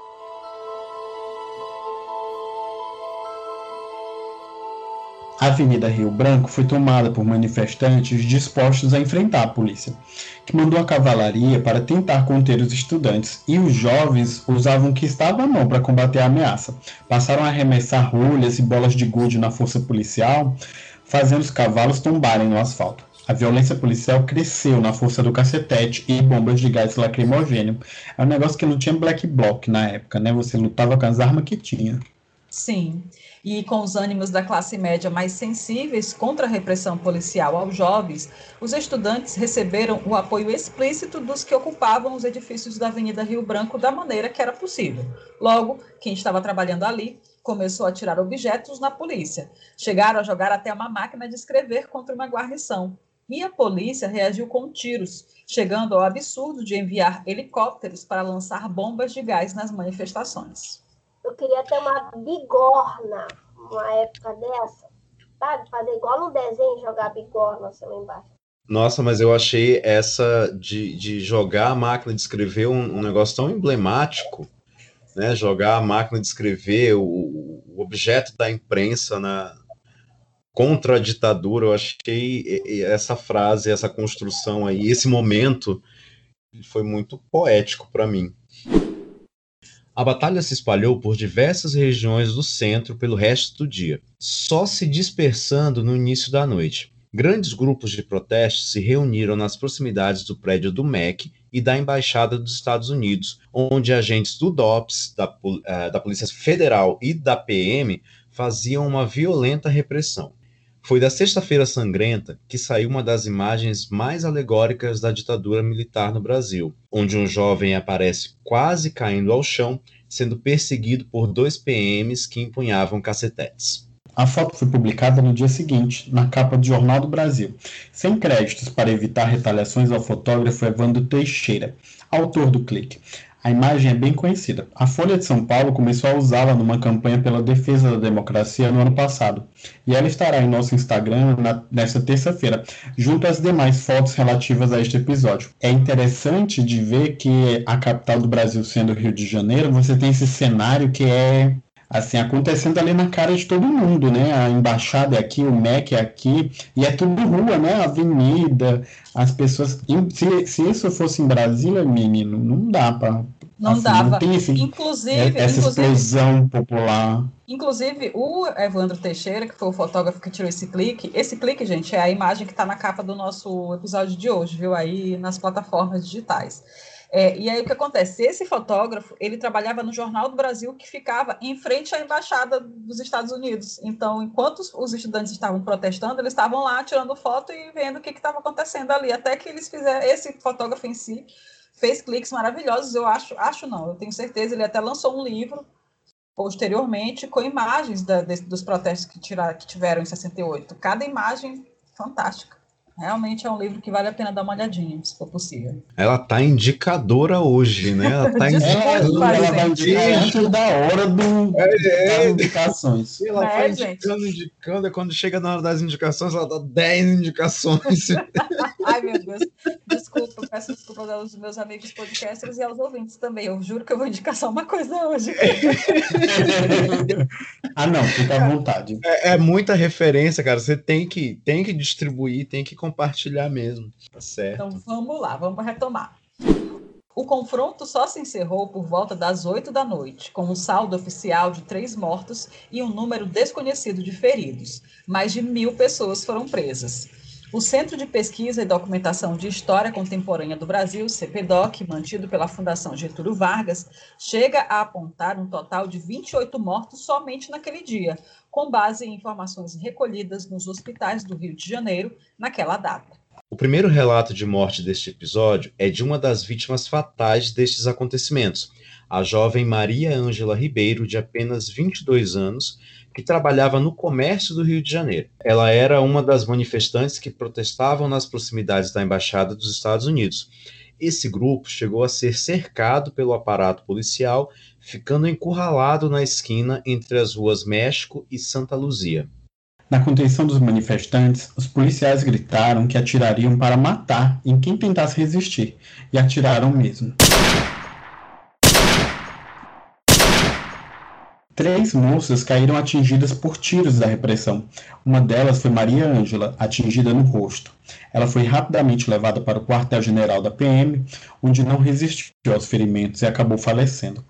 C: A Avenida Rio Branco foi tomada por manifestantes dispostos a enfrentar a polícia, que mandou a cavalaria para tentar conter os estudantes, e os jovens usavam o que estava à mão para combater a ameaça. Passaram a arremessar rolhas e bolas de gude na força policial, fazendo os cavalos tombarem no asfalto. A violência policial cresceu na força do cacetete e bombas de gás lacrimogêneo. É um negócio que não tinha black bloc na época, né? Você lutava com as armas que tinha.
A: Sim e com os ânimos da classe média mais sensíveis contra a repressão policial aos jovens, os estudantes receberam o apoio explícito dos que ocupavam os edifícios da Avenida Rio Branco da maneira que era possível. Logo, quem estava trabalhando ali começou a tirar objetos na polícia. Chegaram a jogar até uma máquina de escrever contra uma guarnição. E a polícia reagiu com tiros, chegando ao absurdo de enviar helicópteros para lançar bombas de gás nas manifestações.
D: Eu queria ter uma bigorna uma época dessa. Sabe? Fazer igual no desenho, jogar bigorna assim lá embaixo.
B: Nossa, mas eu achei essa de, de jogar a máquina de escrever um, um negócio tão emblemático, né? Jogar a máquina de escrever, o, o objeto da imprensa na, contra a ditadura. Eu achei essa frase, essa construção aí, esse momento foi muito poético para mim. A batalha se espalhou por diversas regiões do centro pelo resto do dia, só se dispersando no início da noite. Grandes grupos de protestos se reuniram nas proximidades do prédio do MEC e da Embaixada dos Estados Unidos, onde agentes do DOPS, da, uh, da Polícia Federal e da PM faziam uma violenta repressão. Foi da Sexta-feira Sangrenta que saiu uma das imagens mais alegóricas da ditadura militar no Brasil, onde um jovem aparece quase caindo ao chão, sendo perseguido por dois PMs que empunhavam cacetetes.
C: A foto foi publicada no dia seguinte, na capa do Jornal do Brasil, sem créditos para evitar retaliações ao fotógrafo Evandro Teixeira, autor do clique. A imagem é bem conhecida. A Folha de São Paulo começou a usá-la numa campanha pela defesa da democracia no ano passado. E ela estará em nosso Instagram na, nesta terça-feira, junto às demais fotos relativas a este episódio. É interessante de ver que a capital do Brasil sendo Rio de Janeiro, você tem esse cenário que é assim, acontecendo ali na cara de todo mundo, né? A embaixada é aqui, o MEC é aqui, e é tudo rua, né? Avenida, as pessoas. Se, se isso fosse em Brasília, menino, não dá para
A: não assim, dava. Não tem esse,
C: inclusive, essa inclusive, explosão popular.
A: Inclusive, o Evandro Teixeira, que foi o fotógrafo que tirou esse clique, esse clique, gente, é a imagem que está na capa do nosso episódio de hoje, viu? Aí nas plataformas digitais. É, e aí o que acontece? Esse fotógrafo, ele trabalhava no Jornal do Brasil, que ficava em frente à embaixada dos Estados Unidos. Então, enquanto os estudantes estavam protestando, eles estavam lá tirando foto e vendo o que estava acontecendo ali, até que eles fizeram, esse fotógrafo em si fez cliques maravilhosos, eu acho, acho não, eu tenho certeza, ele até lançou um livro posteriormente com imagens da, de, dos protestos que, que tiveram em 68. Cada imagem fantástica. Realmente é um livro que vale a pena dar uma olhadinha, se for possível.
B: Ela tá indicadora hoje, né? Ela tá [laughs]
C: indicando. ela vai indicar antes da hora do, é, das indicações.
B: Ela é, vai indicando, indicando, e quando chega na hora das indicações, ela dá 10 indicações. [laughs]
A: Ai, meu Deus. Desculpa, peço desculpas aos meus amigos podcasters e aos ouvintes também. Eu juro que eu vou indicar só uma coisa hoje. [laughs]
C: ah, não, fica à vontade.
B: É, é muita referência, cara. Você tem que, tem que distribuir, tem que compartilhar mesmo. Tá certo.
A: Então vamos lá, vamos retomar. O confronto só se encerrou por volta das 8 da noite, com um saldo oficial de três mortos e um número desconhecido de feridos. Mais de mil pessoas foram presas. O Centro de Pesquisa e Documentação de História Contemporânea do Brasil, CPDOC, mantido pela Fundação Getúlio Vargas, chega a apontar um total de 28 mortos somente naquele dia, com base em informações recolhidas nos hospitais do Rio de Janeiro naquela data.
B: O primeiro relato de morte deste episódio é de uma das vítimas fatais destes acontecimentos, a jovem Maria Ângela Ribeiro, de apenas 22 anos, que trabalhava no comércio do Rio de Janeiro. Ela era uma das manifestantes que protestavam nas proximidades da Embaixada dos Estados Unidos. Esse grupo chegou a ser cercado pelo aparato policial, ficando encurralado na esquina entre as ruas México e Santa Luzia.
C: Na contenção dos manifestantes, os policiais gritaram que atirariam para matar em quem tentasse resistir, e atiraram mesmo. Três moças caíram atingidas por tiros da repressão. Uma delas foi Maria Ângela, atingida no rosto. Ela foi rapidamente levada para o quartel-general da PM, onde não resistiu aos ferimentos e acabou falecendo.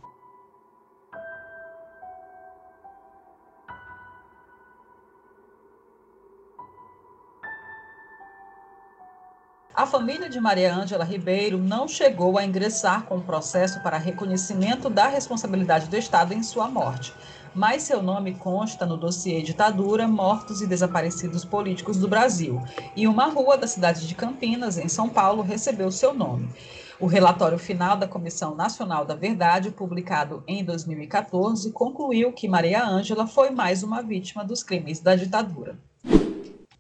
A: A família de Maria Ângela Ribeiro não chegou a ingressar com o processo para reconhecimento da responsabilidade do Estado em sua morte, mas seu nome consta no dossiê Ditadura, Mortos e Desaparecidos Políticos do Brasil, e uma rua da cidade de Campinas, em São Paulo, recebeu seu nome. O relatório final da Comissão Nacional da Verdade, publicado em 2014, concluiu que Maria Ângela foi mais uma vítima dos crimes da ditadura.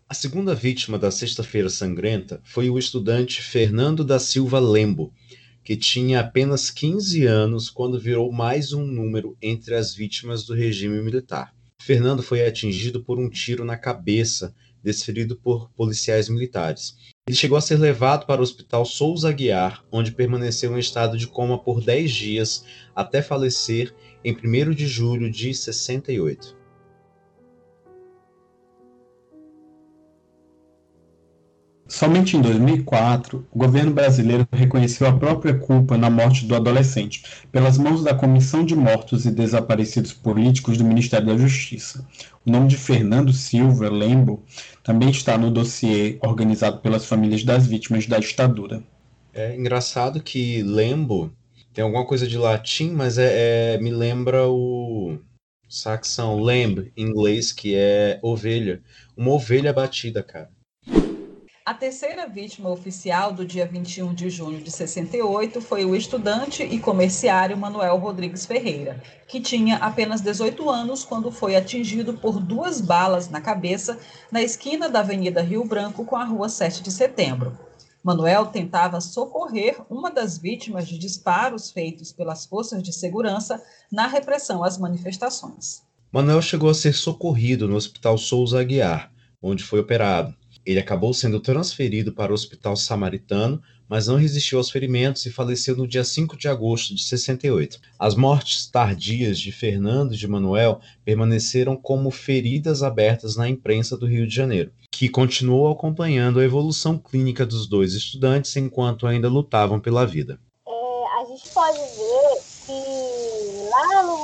B: A segunda vítima da Sexta-feira Sangrenta foi o estudante Fernando da Silva Lembo, que tinha apenas 15 anos quando virou mais um número entre as vítimas do regime militar. Fernando foi atingido por um tiro na cabeça, desferido por policiais militares. Ele chegou a ser levado para o Hospital Souza Aguiar, onde permaneceu em estado de coma por 10 dias, até falecer em 1 de julho de 68.
C: Somente em 2004, o governo brasileiro reconheceu a própria culpa na morte do adolescente, pelas mãos da Comissão de Mortos e Desaparecidos Políticos do Ministério da Justiça. O nome de Fernando Silva Lembo também está no dossiê organizado pelas famílias das vítimas da ditadura.
B: É engraçado que lembo tem alguma coisa de latim, mas é, é me lembra o saxão, lamb, em inglês, que é ovelha. Uma ovelha batida, cara.
A: A terceira vítima oficial do dia 21 de junho de 68 foi o estudante e comerciário Manuel Rodrigues Ferreira, que tinha apenas 18 anos quando foi atingido por duas balas na cabeça na esquina da Avenida Rio Branco com a Rua 7 de Setembro. Manuel tentava socorrer uma das vítimas de disparos feitos pelas forças de segurança na repressão às manifestações.
B: Manuel chegou a ser socorrido no Hospital Souza Aguiar, onde foi operado. Ele acabou sendo transferido para o Hospital Samaritano, mas não resistiu aos ferimentos e faleceu no dia 5 de agosto de 68. As mortes tardias de Fernando e de Manuel permaneceram como feridas abertas na imprensa do Rio de Janeiro, que continuou acompanhando a evolução clínica dos dois estudantes enquanto ainda lutavam pela vida.
D: É, a gente pode ver que lá no,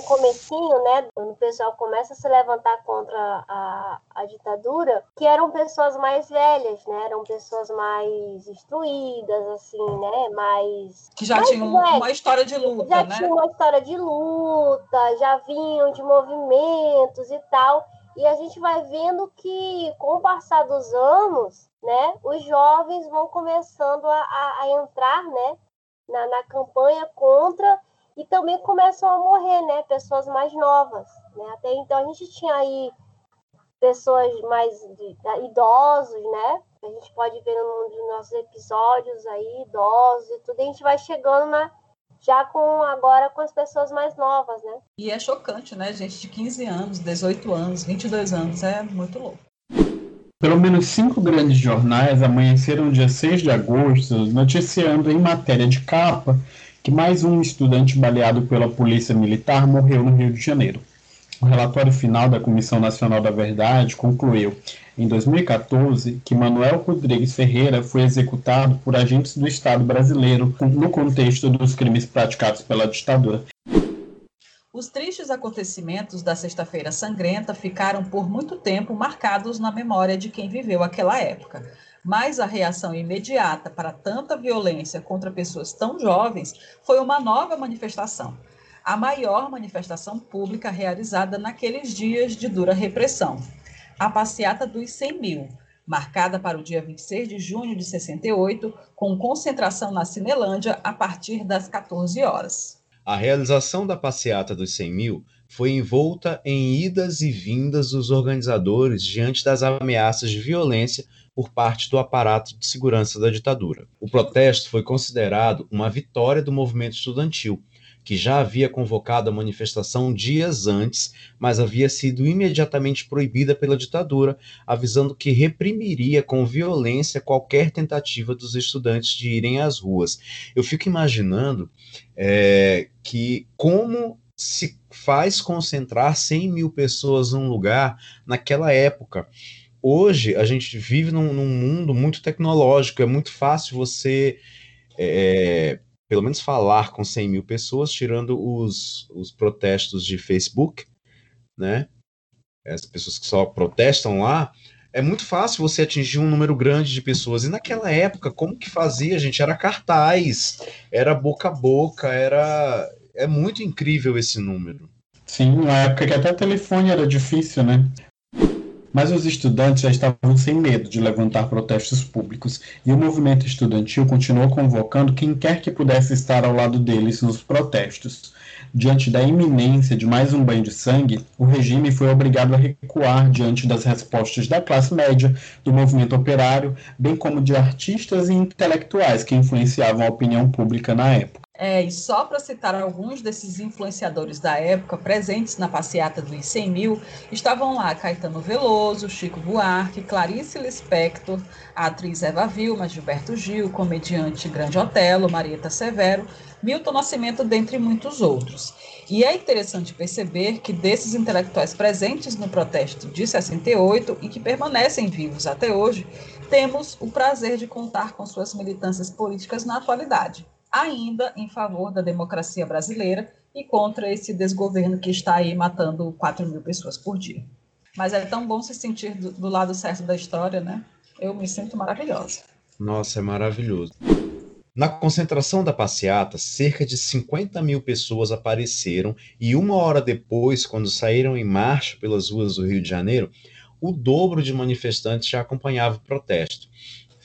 D: no comecinho, né, quando o pessoal começa a se levantar contra a, a ditadura, que eram pessoas mais velhas, né, eram pessoas mais instruídas, assim, né, mais...
A: Que já tinham uma história de luta,
D: já
A: né?
D: Já tinham uma história de luta, já vinham de movimentos e tal, e a gente vai vendo que, com o passar dos anos, né, os jovens vão começando a, a, a entrar, né, na, na campanha contra e também começam a morrer, né? Pessoas mais novas, né? Até então a gente tinha aí pessoas mais de, de, idosos, né? A gente pode ver num dos nossos episódios aí, idosos e tudo, e a gente vai chegando na, já com agora com as pessoas mais novas, né?
A: E é chocante, né? Gente de 15 anos, 18 anos, 22 anos, é muito louco.
C: Pelo menos cinco grandes jornais amanheceram dia 6 de agosto noticiando em matéria de capa que mais um estudante baleado pela Polícia Militar morreu no Rio de Janeiro. O relatório final da Comissão Nacional da Verdade concluiu, em 2014, que Manuel Rodrigues Ferreira foi executado por agentes do Estado brasileiro no contexto dos crimes praticados pela ditadura.
A: Os tristes acontecimentos da Sexta-feira Sangrenta ficaram por muito tempo marcados na memória de quem viveu aquela época mas a reação imediata para tanta violência contra pessoas tão jovens foi uma nova manifestação, a maior manifestação pública realizada naqueles dias de dura repressão, a Passeata dos 100 mil, marcada para o dia 26 de junho de 68, com concentração na Cinelândia a partir das 14 horas.
B: A realização da Passeata dos 100 mil foi envolta em idas e vindas dos organizadores diante das ameaças de violência por parte do aparato de segurança da ditadura. O protesto foi considerado uma vitória do movimento estudantil, que já havia convocado a manifestação dias antes, mas havia sido imediatamente proibida pela ditadura, avisando que reprimiria com violência qualquer tentativa dos estudantes de irem às ruas. Eu fico imaginando é, que como se faz concentrar 100 mil pessoas num lugar naquela época hoje a gente vive num, num, mundo muito tecnológico, é muito fácil você, é, pelo menos, falar com 100 mil pessoas, tirando os, os protestos de Facebook, né? As pessoas que só protestam lá. É muito fácil você atingir um número grande de pessoas. E naquela época, como que fazia, gente? Era cartaz, era boca a boca, era. É muito incrível esse número.
C: Sim, na época que até telefone era difícil, né? Mas os estudantes já estavam sem medo de levantar protestos públicos, e o movimento estudantil continuou convocando quem quer que pudesse estar ao lado deles nos protestos. Diante da iminência de mais um banho de sangue, o regime foi obrigado a recuar diante das respostas da classe média, do movimento operário, bem como de artistas e intelectuais que influenciavam a opinião pública na época.
A: É, e só para citar alguns desses influenciadores da época presentes na passeata dos 100 mil, estavam lá Caetano Veloso, Chico Buarque, Clarice Lispector, a atriz Eva Vilma, Gilberto Gil, comediante Grande Otelo, Marieta Severo, Milton Nascimento, dentre muitos outros. E é interessante perceber que desses intelectuais presentes no protesto de 68 e que permanecem vivos até hoje, temos o prazer de contar com suas militâncias políticas na atualidade ainda em favor da democracia brasileira e contra esse desgoverno que está aí matando 4 mil pessoas por dia. Mas é tão bom se sentir do, do lado certo da história, né? Eu me sinto maravilhosa.
B: Nossa, é maravilhoso. Na concentração da passeata, cerca de 50 mil pessoas apareceram e uma hora depois, quando saíram em marcha pelas ruas do Rio de Janeiro, o dobro de manifestantes já acompanhava o protesto.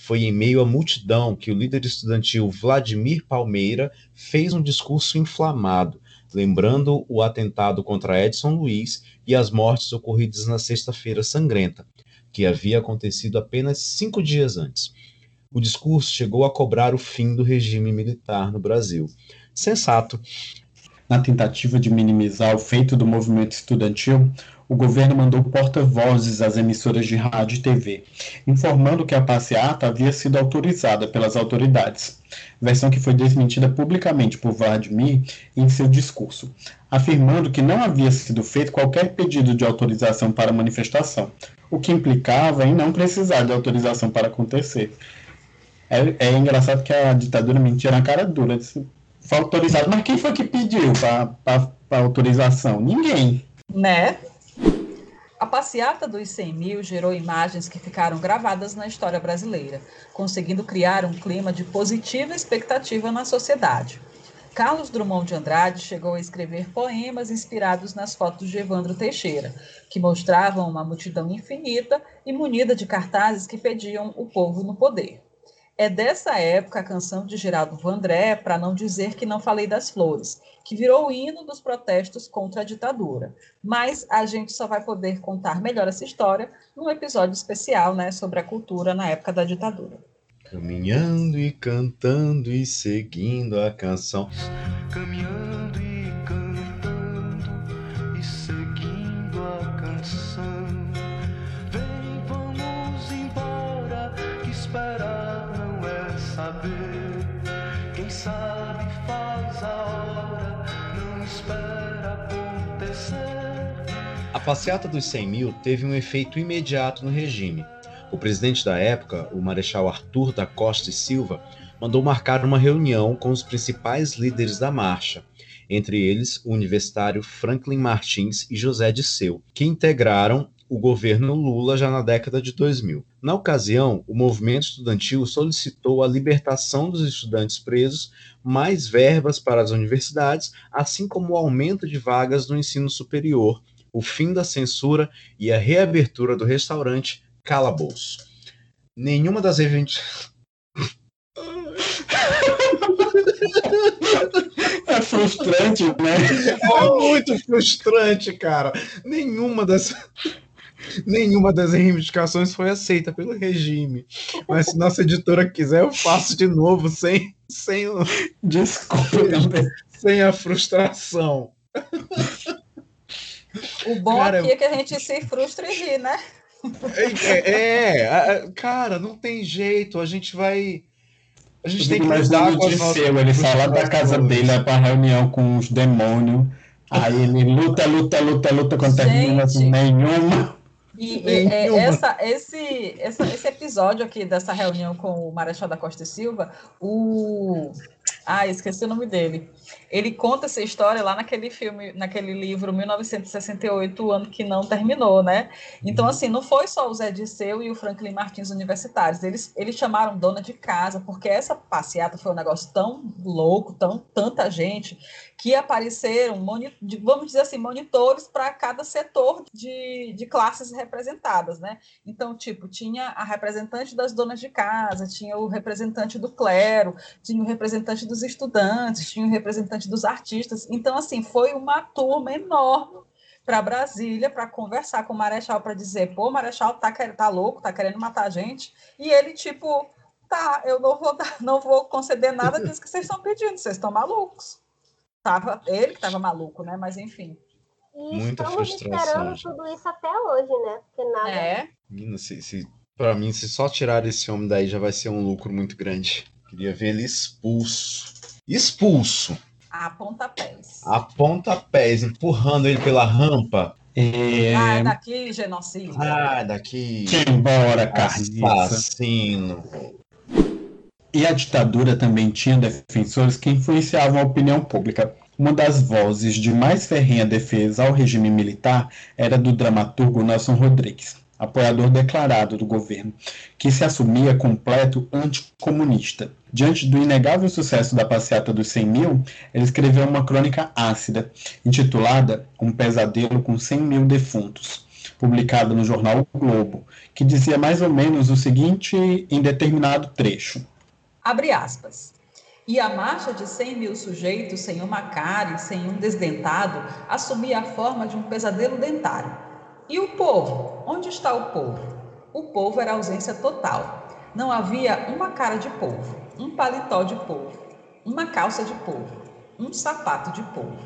B: Foi em meio à multidão que o líder estudantil Vladimir Palmeira fez um discurso inflamado, lembrando o atentado contra Edson Luiz e as mortes ocorridas na Sexta-feira Sangrenta, que havia acontecido apenas cinco dias antes. O discurso chegou a cobrar o fim do regime militar no Brasil. Sensato.
C: Na tentativa de minimizar o feito do movimento estudantil, o governo mandou porta-vozes às emissoras de rádio e TV, informando que a passeata havia sido autorizada pelas autoridades, versão que foi desmentida publicamente por Vladimir em seu discurso, afirmando que não havia sido feito qualquer pedido de autorização para a manifestação, o que implicava em não precisar de autorização para acontecer. É, é engraçado que a ditadura mentia na cara dura. Foi autorizado, mas quem foi que pediu para autorização? Ninguém.
A: Né? A passeata dos 100 mil gerou imagens que ficaram gravadas na história brasileira, conseguindo criar um clima de positiva expectativa na sociedade. Carlos Drummond de Andrade chegou a escrever poemas inspirados nas fotos de Evandro Teixeira, que mostravam uma multidão infinita e munida de cartazes que pediam o povo no poder. É dessa época a canção de Geraldo Vandré, para não dizer que não falei das flores, que virou o hino dos protestos contra a ditadura. Mas a gente só vai poder contar melhor essa história num episódio especial né, sobre a cultura na época da ditadura.
B: Caminhando e cantando e seguindo a canção.
E: Caminhando
B: passeata dos 100 mil teve um efeito imediato no regime. O presidente da época, o Marechal Arthur da Costa e Silva, mandou marcar uma reunião com os principais líderes da marcha, entre eles o universitário Franklin Martins e José Disseu, que integraram o governo Lula já na década de 2000. Na ocasião, o movimento estudantil solicitou a libertação dos estudantes presos, mais verbas para as universidades, assim como o aumento de vagas no ensino superior, o fim da censura e a reabertura do restaurante Calabouço. Nenhuma das reivindicações. [laughs]
C: É frustrante, né?
B: É muito frustrante, cara. Nenhuma das. Nenhuma das reivindicações foi aceita pelo regime. Mas se nossa editora quiser, eu faço de novo, sem, sem,
C: Desculpa também.
B: sem a frustração.
A: O bom
B: Cara,
A: aqui é que a gente se frustra e ri, né?
B: É, é, a- cara, não tem jeito. A gente vai. A gente tem que lidar com as nossas
C: ele fala da casa dele, é pra reunião com os demônios. Aí ele luta, luta, luta, luta contra
A: Gente.
C: meninas, nenhuma.
A: E, e, é,
B: Nenhuma.
A: essa, esse, essa- esse episódio aqui dessa reunião com o Marechal da Costa e Silva, o. Ah, esqueci o nome dele. Ele conta essa história lá naquele filme, naquele livro 1968, o ano que não terminou, né? Então, assim, não foi só o Zé Disseu e o Franklin Martins universitários. Eles, eles chamaram dona de casa, porque essa passeata foi um negócio tão louco, tão, tanta gente, que apareceram, vamos dizer assim, monitores para cada setor de, de classes representadas, né? Então, tipo, tinha a representante das donas de casa, tinha o representante do clero, tinha o representante dos estudantes, tinha o representante dos artistas. Então, assim, foi uma turma enorme para Brasília para conversar com o Marechal para dizer, pô, o Marechal tá, tá louco, tá querendo matar a gente. E ele, tipo, tá, eu não vou, dar- [laughs] não vou conceder nada disso que vocês estão pedindo, vocês estão malucos. Tava, ele que estava maluco, né? Mas enfim.
D: E
B: Muita
D: estamos
B: frustração,
D: esperando
B: gente.
D: tudo isso até hoje, né? Porque nada.
A: É.
B: Menina, se, se, pra mim, se só tirar esse homem daí já vai ser um lucro muito grande. Queria ver ele expulso. Expulso!
A: A pontapés.
B: A pontapés, empurrando ele pela rampa.
C: É,
A: Ah, daqui, genocídio.
B: Ah, daqui.
C: embora, carniça.
B: Assassino.
C: E a ditadura também tinha defensores que influenciavam a opinião pública. Uma das vozes de mais ferrenha defesa ao regime militar era do dramaturgo Nelson Rodrigues. apoiador declarado do governo, que se assumia completo anticomunista. Diante do inegável sucesso da passeata dos 100 mil, ele escreveu uma crônica ácida, intitulada Um Pesadelo com 100 mil Defuntos, publicada no jornal o Globo, que dizia mais ou menos o seguinte em determinado trecho.
A: Abre aspas. E a marcha de 100 mil sujeitos sem uma cara e sem um desdentado assumia a forma de um pesadelo dentário e o povo? Onde está o povo? O povo era ausência total. Não havia uma cara de povo, um paletó de povo, uma calça de povo, um sapato de povo.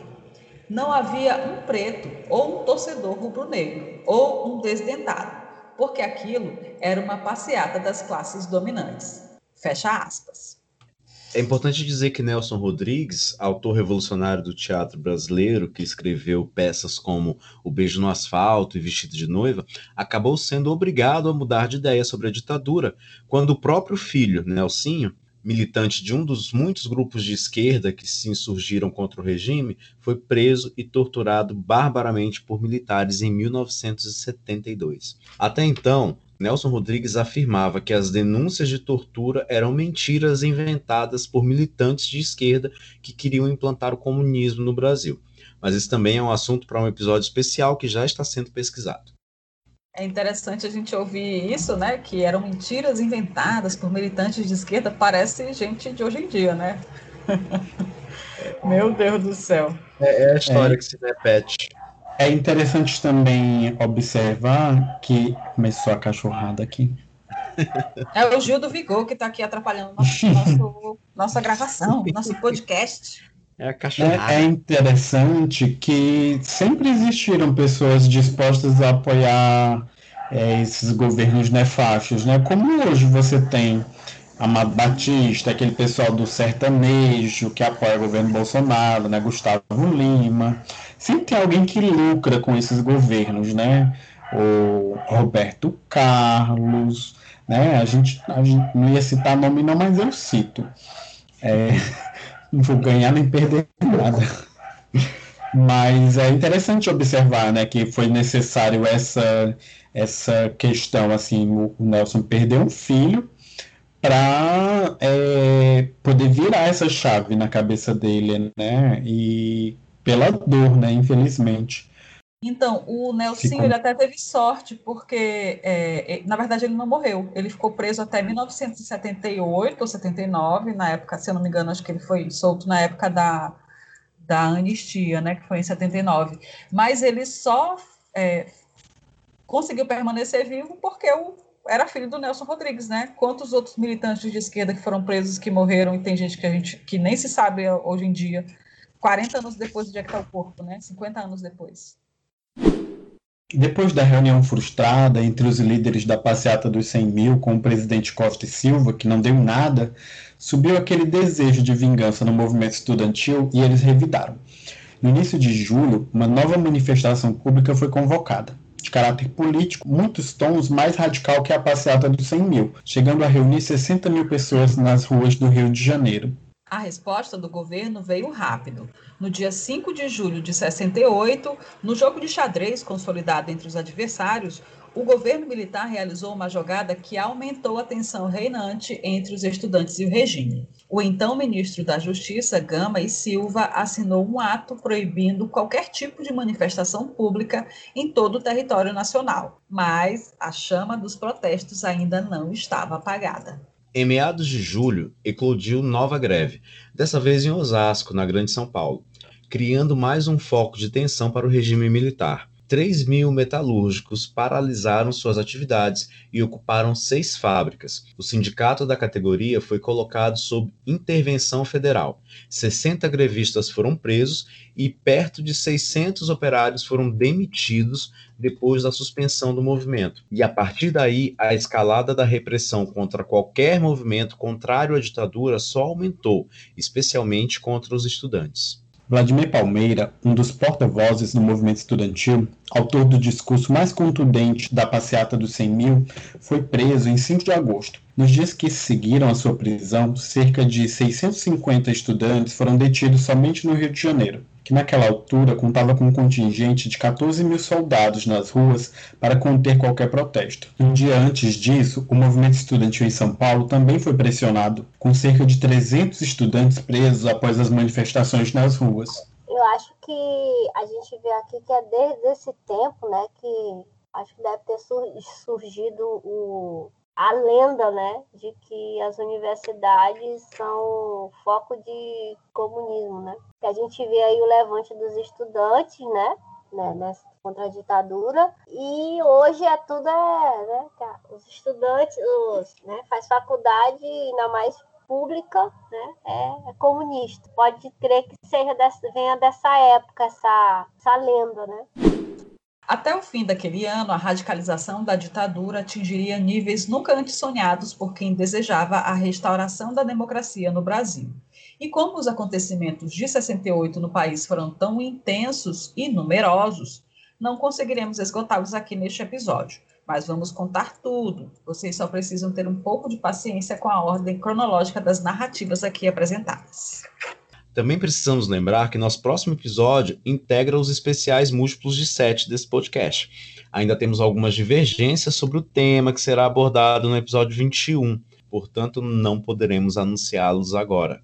A: Não havia um preto ou um torcedor rubro-negro ou um desdentado, porque aquilo era uma passeata das classes dominantes. Fecha aspas.
B: É importante dizer que Nelson Rodrigues, autor revolucionário do teatro brasileiro, que escreveu peças como O Beijo no Asfalto e Vestido de Noiva, acabou sendo obrigado a mudar de ideia sobre a ditadura, quando o próprio filho, Nelsinho, militante de um dos muitos grupos de esquerda que se insurgiram contra o regime, foi preso e torturado barbaramente por militares em 1972. Até então, Nelson Rodrigues afirmava que as denúncias de tortura eram mentiras inventadas por militantes de esquerda que queriam implantar o comunismo no Brasil. Mas isso também é um assunto para um episódio especial que já está sendo pesquisado.
A: É interessante a gente ouvir isso, né? Que eram mentiras inventadas por militantes de esquerda. Parece gente de hoje em dia, né? [laughs] Meu Deus do céu.
B: É, é a história é. que se repete.
C: É interessante também observar que começou a cachorrada aqui.
A: É o Gil do Vigor que está aqui atrapalhando nosso, nosso, nossa gravação, nosso podcast.
C: É, a cachorrada. É, é interessante que sempre existiram pessoas dispostas a apoiar é, esses governos nefastos, né? Como hoje você tem Amado Batista, aquele pessoal do sertanejo que apoia o governo Bolsonaro, né? Gustavo Lima sempre tem alguém que lucra com esses governos, né? O Roberto Carlos, né? A gente, a gente não ia citar nome não, mas eu cito. É, [laughs] não vou ganhar nem perder nada. Mas é interessante observar, né, que foi necessário essa essa questão, assim, o Nelson perdeu um filho para é, poder virar essa chave na cabeça dele, né, e pela dor, né? Infelizmente.
A: Então, o Nelson ficou... ele até teve sorte, porque, é, é na verdade, ele não morreu. Ele ficou preso até 1978 ou 79, na época, se eu não me engano, acho que ele foi solto na época da, da anistia, né, que foi em 79. Mas ele só é, conseguiu permanecer vivo porque o, era filho do Nelson Rodrigues, né? Quantos outros militantes de esquerda que foram presos, que morreram, e tem gente que a gente que nem se sabe hoje em dia 40 anos depois do dia que está o corpo, né? 50 anos depois.
C: Depois da reunião frustrada entre os líderes da passeata dos 100 mil com o presidente Costa e Silva, que não deu nada, subiu aquele desejo de vingança no movimento estudantil e eles revidaram. No início de julho, uma nova manifestação pública foi convocada, de caráter político, muitos tons mais radical que a passeata dos 100 mil, chegando a reunir 60 mil pessoas nas ruas do Rio de Janeiro.
A: A resposta do governo veio rápido. No dia 5 de julho de 68, no jogo de xadrez consolidado entre os adversários, o governo militar realizou uma jogada que aumentou a tensão reinante entre os estudantes e o regime. O então ministro da Justiça, Gama e Silva, assinou um ato proibindo qualquer tipo de manifestação pública em todo o território nacional. Mas a chama dos protestos ainda não estava apagada.
B: Em meados de julho, eclodiu nova greve, dessa vez em Osasco, na Grande São Paulo, criando mais um foco de tensão para o regime militar. 3 mil metalúrgicos paralisaram suas atividades e ocuparam seis fábricas. O sindicato da categoria foi colocado sob intervenção federal. 60 grevistas foram presos e perto de 600 operários foram demitidos depois da suspensão do movimento. E a partir daí, a escalada da repressão contra qualquer movimento contrário à ditadura só aumentou, especialmente contra os estudantes.
C: Vladimir Palmeira, um dos porta-vozes do movimento estudantil, autor do discurso mais contundente da passeata dos 100 mil, foi preso em 5 de agosto. Nos dias que seguiram a sua prisão, cerca de 650 estudantes foram detidos somente no Rio de Janeiro. Que naquela altura contava com um contingente de 14 mil soldados nas ruas para conter qualquer protesto. Um dia antes disso, o movimento estudantil em São Paulo também foi pressionado, com cerca de 300 estudantes presos após as manifestações nas ruas.
D: Eu acho que a gente vê aqui que é desde esse tempo, né, que acho que deve ter surgido o, a lenda, né, de que as universidades são foco de comunismo, né? Que a gente vê aí o levante dos estudantes, né, né nessa, contra a ditadura, e hoje é tudo é, né, os estudantes, os, né, faz faculdade, ainda mais pública, né, é, é, comunista. Pode crer que seja dessa, venha dessa época essa, essa lenda, né?
A: Até o fim daquele ano, a radicalização da ditadura atingiria níveis nunca antes sonhados por quem desejava a restauração da democracia no Brasil. E como os acontecimentos de 68 no país foram tão intensos e numerosos, não conseguiremos esgotá-los aqui neste episódio, mas vamos contar tudo. Vocês só precisam ter um pouco de paciência com a ordem cronológica das narrativas aqui apresentadas.
B: Também precisamos lembrar que nosso próximo episódio integra os especiais múltiplos de sete desse podcast. Ainda temos algumas divergências sobre o tema que será abordado no episódio 21, portanto, não poderemos anunciá-los agora.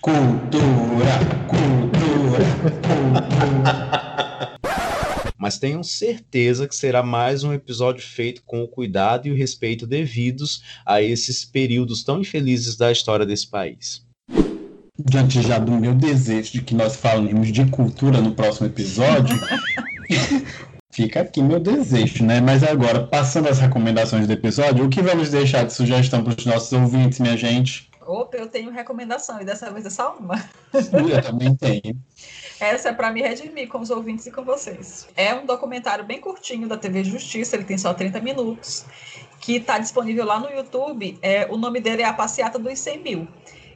C: Cultura, cultura, cultura. [laughs]
B: Mas tenham certeza que será mais um episódio feito com o cuidado e o respeito devidos a esses períodos tão infelizes da história desse país
C: diante já do meu desejo de que nós falemos de cultura no próximo episódio, [laughs] fica aqui meu desejo, né? Mas agora, passando as recomendações do episódio, o que vamos deixar de sugestão para os nossos ouvintes, minha gente?
A: Opa, eu tenho recomendação, e dessa vez é só uma.
C: Eu também tenho.
A: Essa é para me redimir com os ouvintes e com vocês. É um documentário bem curtinho da TV Justiça, ele tem só 30 minutos, que está disponível lá no YouTube. É, o nome dele é A Passeata dos 100 Mil.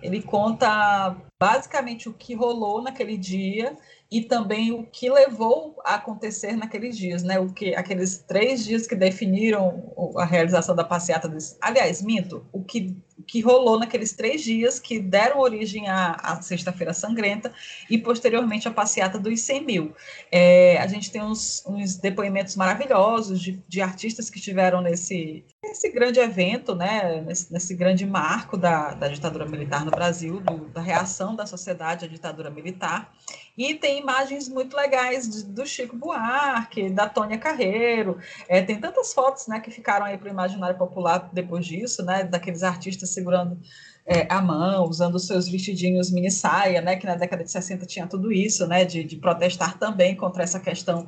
A: Ele conta basicamente o que rolou naquele dia e também o que levou a acontecer naqueles dias, né? O que aqueles três dias que definiram a realização da passeata. Desse... Aliás, minto, o que que rolou naqueles três dias que deram origem à, à Sexta-feira Sangrenta e posteriormente à passeata dos 100 mil. É, a gente tem uns, uns depoimentos maravilhosos de, de, artistas que estiveram nesse, nesse grande evento, né, nesse, nesse grande marco da, da, ditadura militar no Brasil, do, da reação da sociedade à ditadura militar. E tem imagens muito legais do Chico Buarque, da Tônia Carreiro. É, tem tantas fotos né, que ficaram aí para o imaginário popular depois disso, né, daqueles artistas segurando é, a mão, usando os seus vestidinhos mini saia, né, que na década de 60 tinha tudo isso, né, de, de protestar também contra essa questão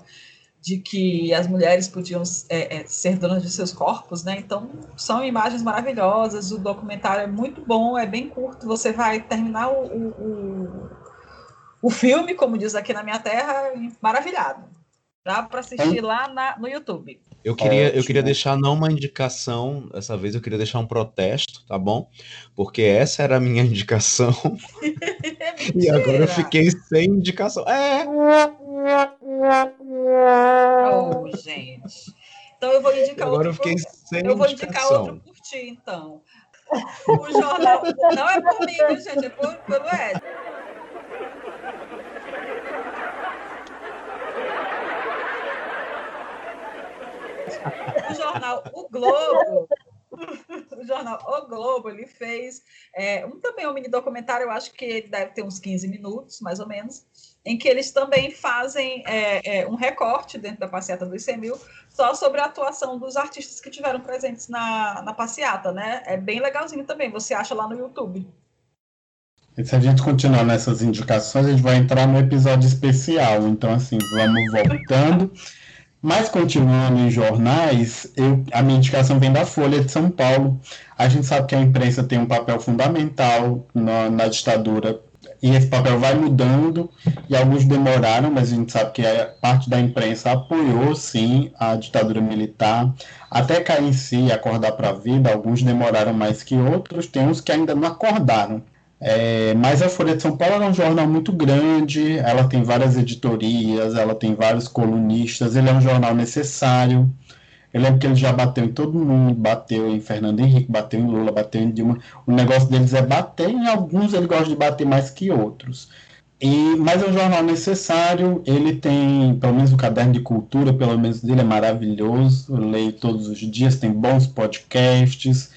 A: de que as mulheres podiam é, é, ser donas de seus corpos, né? Então são imagens maravilhosas. O documentário é muito bom, é bem curto. Você vai terminar o, o, o filme, como diz aqui na minha terra, maravilhado. Dá para assistir lá na, no YouTube.
B: Eu queria, eu queria deixar não uma indicação, dessa vez eu queria deixar um protesto, tá bom? Porque essa era a minha [laughs] indicação. [laughs] e agora eu fiquei sem indicação. É!
A: Oh, gente. Então eu vou indicar
B: agora
A: outro.
B: Eu fiquei sem
A: eu vou indicar outro por ti, então. O jornal. Não é por mim, gente, é por, pelo Ed. [laughs] o jornal O Globo, [laughs] o jornal O Globo, ele fez é, um, também um mini documentário, eu acho que ele deve ter uns 15 minutos, mais ou menos, em que eles também fazem é, é, um recorte dentro da passeata do ICMil só sobre a atuação dos artistas que tiveram presentes na, na passeata, né? É bem legalzinho também, você acha lá no YouTube.
C: E se a gente continuar nessas indicações, a gente vai entrar no episódio especial. Então, assim, vamos voltando. Mas continuando em jornais, eu, a minha indicação vem da Folha de São Paulo. A gente sabe que a imprensa tem um papel fundamental na, na ditadura e esse papel vai mudando e alguns demoraram, mas a gente sabe que a parte da imprensa apoiou sim a ditadura militar até cair em si e acordar para a vida. Alguns demoraram mais que outros, tem uns que ainda não acordaram. É, mas a Folha de São Paulo é um jornal muito grande, ela tem várias editorias, ela tem vários colunistas, ele é um jornal necessário. Eu lembro que ele já bateu em todo mundo, bateu em Fernando Henrique, bateu em Lula, bateu em Dilma. O negócio deles é bater, em alguns ele gosta de bater mais que outros. E, mas é um jornal necessário, ele tem, pelo menos o caderno de cultura, pelo menos dele é maravilhoso, eu leio todos os dias, tem bons podcasts.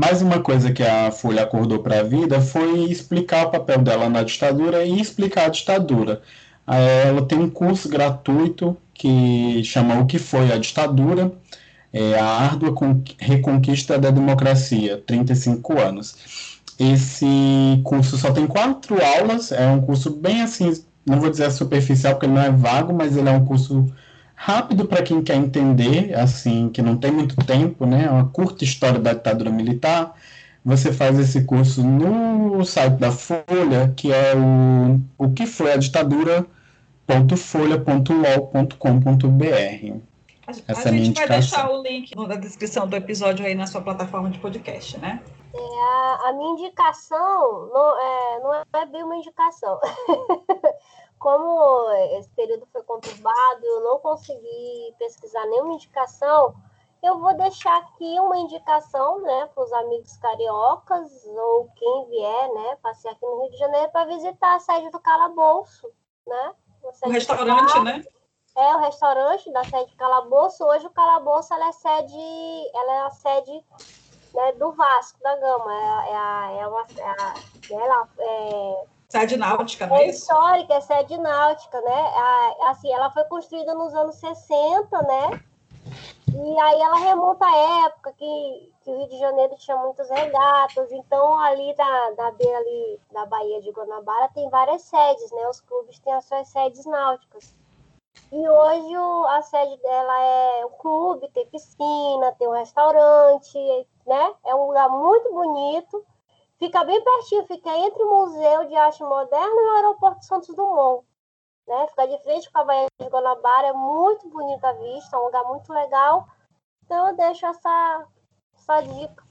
C: Mais uma coisa que a Folha acordou para a vida foi explicar o papel dela na ditadura e explicar a ditadura. Ela tem um curso gratuito que chama O que foi a ditadura, é a árdua reconquista da democracia, 35 anos. Esse curso só tem quatro aulas, é um curso bem assim, não vou dizer superficial porque ele não é vago, mas ele é um curso rápido para quem quer entender, assim, que não tem muito tempo, né? É uma curta história da ditadura militar. Você faz esse curso no site da Folha, que é o, o que foi a ditadura.folha.lol.com.br.
A: A, a gente vai deixar o link na descrição do episódio aí na sua plataforma de podcast, né?
D: É, a, a, minha indicação não é, não é bem uma indicação. [laughs] Como esse período foi conturbado, eu não consegui pesquisar nenhuma indicação, eu vou deixar aqui uma indicação né, para os amigos cariocas ou quem vier né, passear aqui no Rio de Janeiro para visitar a sede do Calabouço. Né?
A: O restaurante, né?
D: É, o restaurante da sede Calabouço. Hoje o Calabouço ela é sede, ela é a sede né, do Vasco da Gama. É, é, a, é, uma, é, a, ela, é,
A: sede náutica, não é,
D: é histórica, é sede náutica, né? Assim, ela foi construída nos anos 60, né? E aí ela remonta à época que, que o Rio de Janeiro tinha muitos regatas, então ali na, na beira ali da Baía de Guanabara tem várias sedes, né? Os clubes têm as suas sedes náuticas. E hoje o, a sede dela é o clube, tem piscina, tem um restaurante, né? É um lugar muito bonito. Fica bem pertinho, fica entre o Museu de Arte Moderna e o Aeroporto Santos Dumont. Né? Fica de frente com a Baía de Guanabara, é muito bonita a vista, é um lugar muito legal. Então eu deixo essa, essa dica.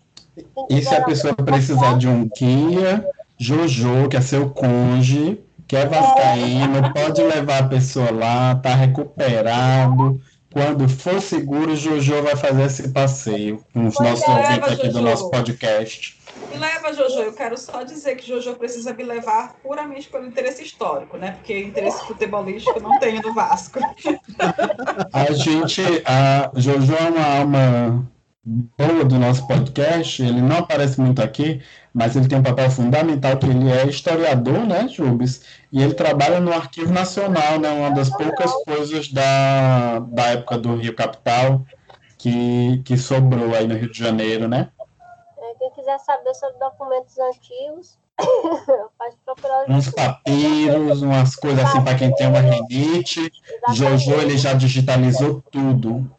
C: E se a pessoa precisar de um guia, Jojo, que é seu conge, que é vascaíno, pode levar a pessoa lá, tá recuperado. Quando for seguro, Jojo vai fazer esse passeio com os pois nossos é, ouvintes aqui Jojo. do nosso podcast.
A: Me leva, Jojo. Eu quero só dizer que Jojo precisa me levar puramente pelo interesse histórico, né? Porque interesse futebolístico não tem no Vasco.
C: A gente, a Jojo é uma alma boa do nosso podcast. Ele não aparece muito aqui, mas ele tem um papel fundamental que ele é historiador, né, Jubes? E ele trabalha no Arquivo Nacional, né? Uma das poucas coisas da, da época do Rio Capital que, que sobrou aí no Rio de Janeiro, né?
D: Quem quiser saber sobre documentos antigos, [coughs] pode procurar
C: Uns papiros, umas coisas assim para quem tem uma rinite. Jojo, ele já digitalizou tudo.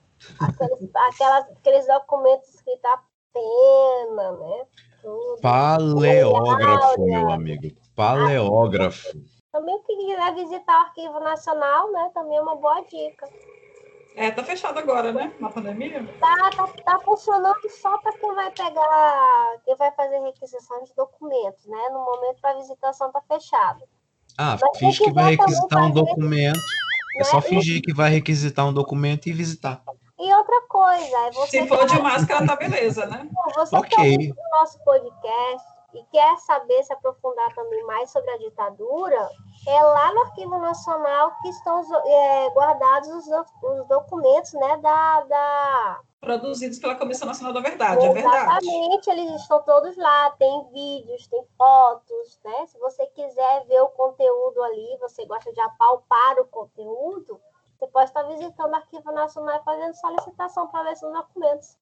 D: Aqueles, aquelas, aqueles documentos escritos a pena, né?
B: Tudo. Paleógrafo, meu amigo. Paleógrafo.
D: Também quem quiser visitar o Arquivo Nacional, né? Também é uma boa dica.
A: É, tá fechado agora, né? Na pandemia?
D: Tá, tá, tá funcionando só para quem vai pegar, quem vai fazer requisição de documentos, né? No momento da visitação tá fechado.
B: Ah, Mas finge que vai requisitar um documento. É só né? fingir que vai requisitar um documento e visitar.
D: E outra coisa, é você.
A: Se for de máscara, tá beleza, né?
D: Você okay. tá o nosso podcast e quer saber, se aprofundar também mais sobre a ditadura, é lá no Arquivo Nacional que estão é, guardados os, os, documentos né, da, da...
A: Produzidos pela Comissão Nacional da Verdade, Exatamente, é verdade.
D: Exatamente, eles estão todos lá, tem vídeos, tem fotos, né? Se você quiser ver o conteúdo ali, você gosta de apalpar o conteúdo, você pode estar visitando o Arquivo Nacional e fazendo solicitação para ver esses documentos.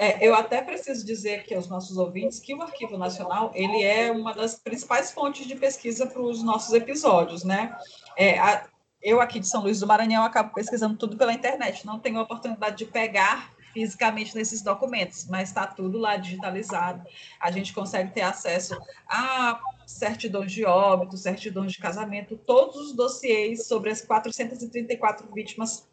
A: É, eu até preciso dizer aqui aos nossos ouvintes que o Arquivo Nacional ele é uma das principais fontes de pesquisa para os nossos episódios, né? É, a, eu aqui de São Luís do Maranhão acabo pesquisando tudo pela internet, não tenho a oportunidade de pegar fisicamente nesses documentos, mas está tudo lá digitalizado. A gente consegue ter acesso a certidões de óbito, certidões de casamento, todos os dossiês sobre as 434 vítimas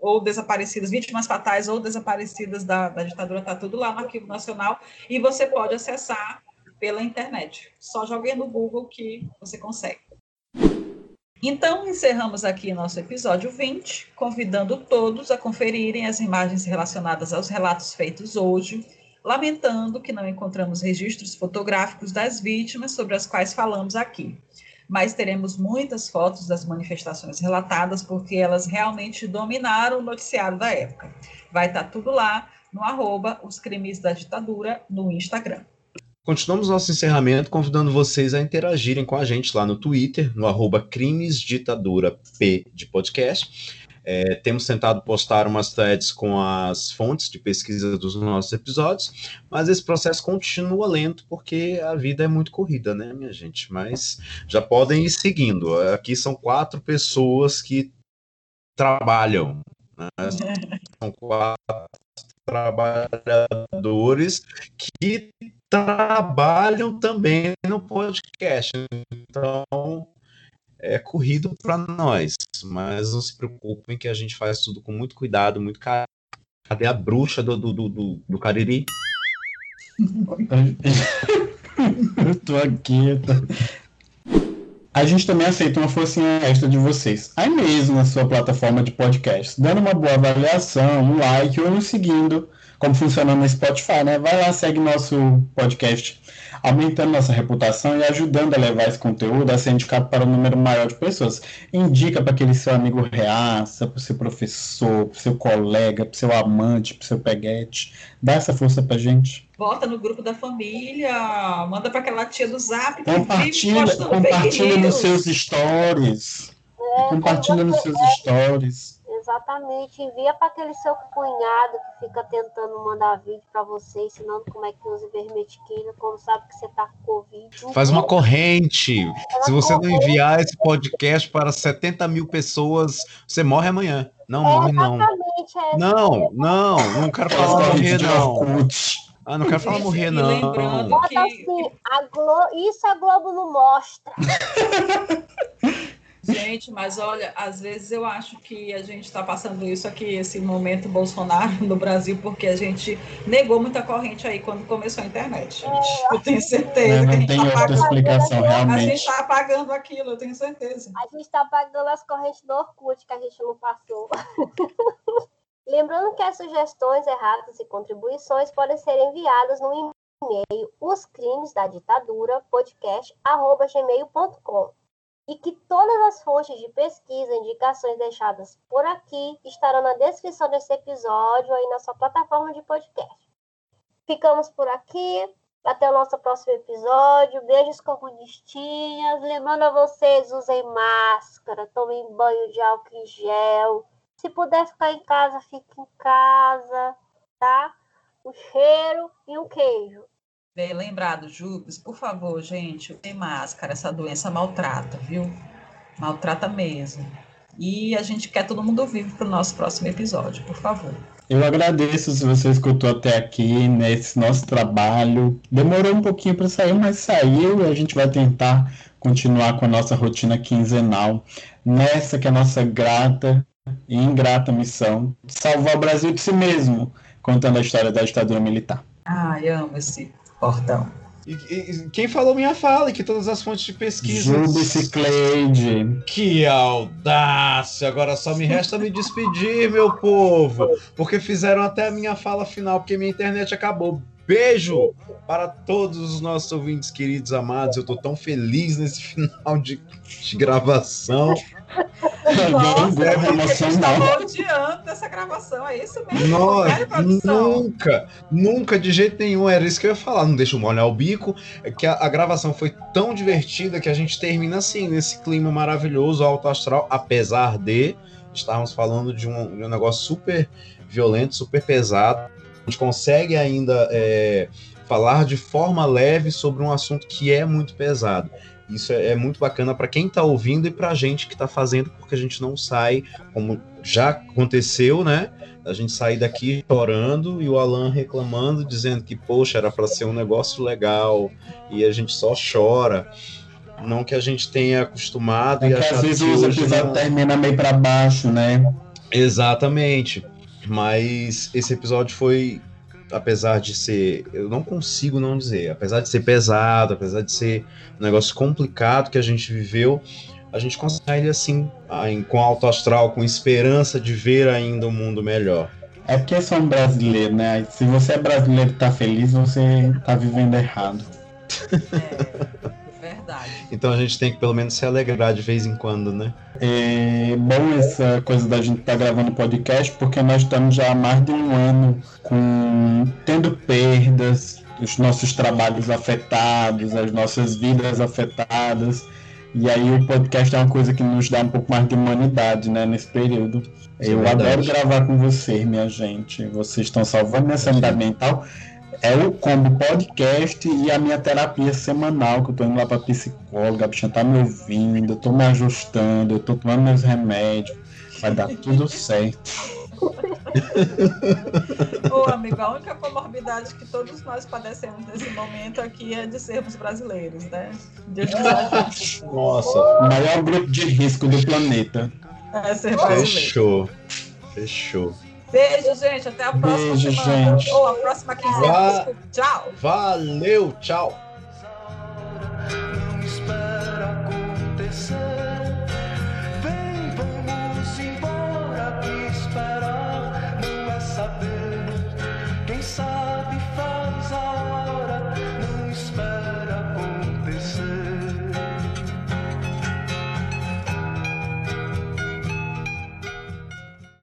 A: ou desaparecidas, vítimas fatais ou desaparecidas da, da ditadura, está tudo lá no Arquivo Nacional e você pode acessar pela internet. Só jogue no Google que você consegue. Então, encerramos aqui nosso episódio 20, convidando todos a conferirem as imagens relacionadas aos relatos feitos hoje, lamentando que não encontramos registros fotográficos das vítimas sobre as quais falamos aqui. Mas teremos muitas fotos das manifestações relatadas, porque elas realmente dominaram o noticiário da época. Vai estar tudo lá no arroba os crimes da ditadura no Instagram.
B: Continuamos nosso encerramento convidando vocês a interagirem com a gente lá no Twitter, no arroba crimesditadura P de podcast. É, temos tentado postar umas threads com as fontes de pesquisa dos nossos episódios, mas esse processo continua lento porque a vida é muito corrida, né, minha gente? Mas já podem ir seguindo. Aqui são quatro pessoas que trabalham. Né? [laughs] São quatro trabalhadores que trabalham também no podcast. Então, é corrido para nós, mas não se preocupem que a gente faz tudo com muito cuidado, muito carinho. Cadê a bruxa do, do, do, do Cariri? [laughs]
C: Eu tô aqui. Tô... A gente também aceita uma forcinha extra de vocês. Aí mesmo na sua plataforma de podcast, dando uma boa avaliação, um like ou nos seguindo como funciona no Spotify, né? Vai lá, segue nosso podcast, aumentando nossa reputação e ajudando a levar esse conteúdo a ser indicado para um número maior de pessoas. Indica para aquele seu amigo reaça, para o seu professor, para o seu colega, para o seu amante, para o seu peguete. Dá essa força para gente.
A: Bota no grupo da família, manda para aquela tia do zap.
C: Compartilha, compartilha nos seus stories. É, compartilha nos seus stories.
D: Exatamente. Envia para aquele seu cunhado que fica tentando mandar vídeo para você, ensinando como é que usa ivermectina, como sabe que você tá com Covid.
B: Faz uma corrente. Se você corrente. não enviar esse podcast para 70 mil pessoas, você morre amanhã. Não, é, morre não. É não, não, não quero falar morrer, não. Ah, não quero falar morrer, não.
D: Lembrando que... assim, a Glo... isso a Globo não mostra. [laughs]
A: Gente, mas olha, às vezes eu acho que a gente está passando isso aqui, esse momento Bolsonaro no Brasil, porque a gente negou muita corrente aí quando começou a internet. Gente. Eu tenho certeza.
C: Não, não tem tá outra explicação, realmente.
A: A gente está apagando aquilo, eu tenho certeza.
D: A gente está apagando as correntes do Orkut que a gente não passou. [laughs] Lembrando que as sugestões erradas e contribuições podem ser enviadas no e-mail os crimes da ditadura podcast@gmail.com e que todas as fontes de pesquisa e indicações deixadas por aqui estarão na descrição desse episódio aí na sua plataforma de podcast. Ficamos por aqui. Até o nosso próximo episódio. Beijos comunistinhas. Lembrando a vocês, usem máscara, tomem banho de álcool em gel. Se puder ficar em casa, fique em casa, tá? Um cheiro e um queijo.
A: Bem lembrado, Jubes, por favor, gente, tem máscara, essa doença maltrata, viu? Maltrata mesmo. E a gente quer todo mundo vivo para o nosso próximo episódio, por favor.
C: Eu agradeço se você escutou até aqui nesse nosso trabalho. Demorou um pouquinho para sair, mas saiu e a gente vai tentar continuar com a nossa rotina quinzenal nessa que é a nossa grata e ingrata missão salvar o Brasil de si mesmo, contando a história da ditadura militar.
A: Ai, amo esse portão.
B: E, e, quem falou minha fala e que todas as fontes de pesquisa.
C: Jubicicleide.
B: Que audácia! Agora só me resta me despedir, meu povo. Porque fizeram até a minha fala final, porque minha internet acabou. Beijo para todos os nossos ouvintes queridos, amados. Eu tô tão feliz nesse [laughs] final de, de gravação.
A: Nossa, eu estava odiando dessa gravação, é isso mesmo? Nossa,
B: nunca, nunca, de jeito nenhum, era isso que eu ia falar, não deixa eu molhar o bico, é que a, a, gravação foi tão divertida que a gente termina assim, nesse clima maravilhoso, alto astral, apesar de estarmos falando de um, de um negócio super violento, super pesado, a gente consegue ainda é, falar de forma leve sobre um assunto que é muito pesado. Isso é, é muito bacana para quem está ouvindo e para a gente que está fazendo, porque a gente não sai, como já aconteceu, né? A gente sair daqui chorando e o Alan reclamando, dizendo que, poxa, era para ser um negócio legal e a gente só chora. Não que a gente tenha acostumado
C: é e achado às vezes o episódio não... termina meio para baixo, né?
B: Exatamente. Mas esse episódio foi apesar de ser, eu não consigo não dizer, apesar de ser pesado, apesar de ser um negócio complicado que a gente viveu, a gente consegue assim, com alto astral, com esperança de ver ainda um mundo melhor.
C: É porque sou um brasileiro, né? Se você é brasileiro e tá feliz, você tá vivendo errado.
A: É, verdade.
B: Então a gente tem que pelo menos se alegrar de vez em quando, né?
C: É bom essa coisa da gente estar tá gravando podcast, porque nós estamos já há mais de um ano com tendo perdas, os nossos trabalhos afetados, as nossas vidas afetadas. E aí o podcast é uma coisa que nos dá um pouco mais de humanidade, né, nesse período. É Eu adoro gravar com vocês, minha gente. Vocês estão salvando minha sanidade mental. É o combo podcast e a minha terapia semanal, que eu tô indo lá pra psicóloga, a bichinha tá me ouvindo, eu tô me ajustando, eu tô tomando meus remédios. Vai dar tudo certo.
A: Ô, amigo, a única comorbidade que todos nós padecemos nesse momento aqui é de sermos brasileiros, né? Deus
C: Nossa, o maior grupo de risco do planeta.
A: É ser brasileiro.
B: Fechou. Fechou.
A: Beijo, gente. Até a próxima
C: Beijo,
A: semana.
C: Gente.
A: Ou a próxima quinzena.
B: Va.
A: Tchau.
B: Valeu, tchau.
E: Não espera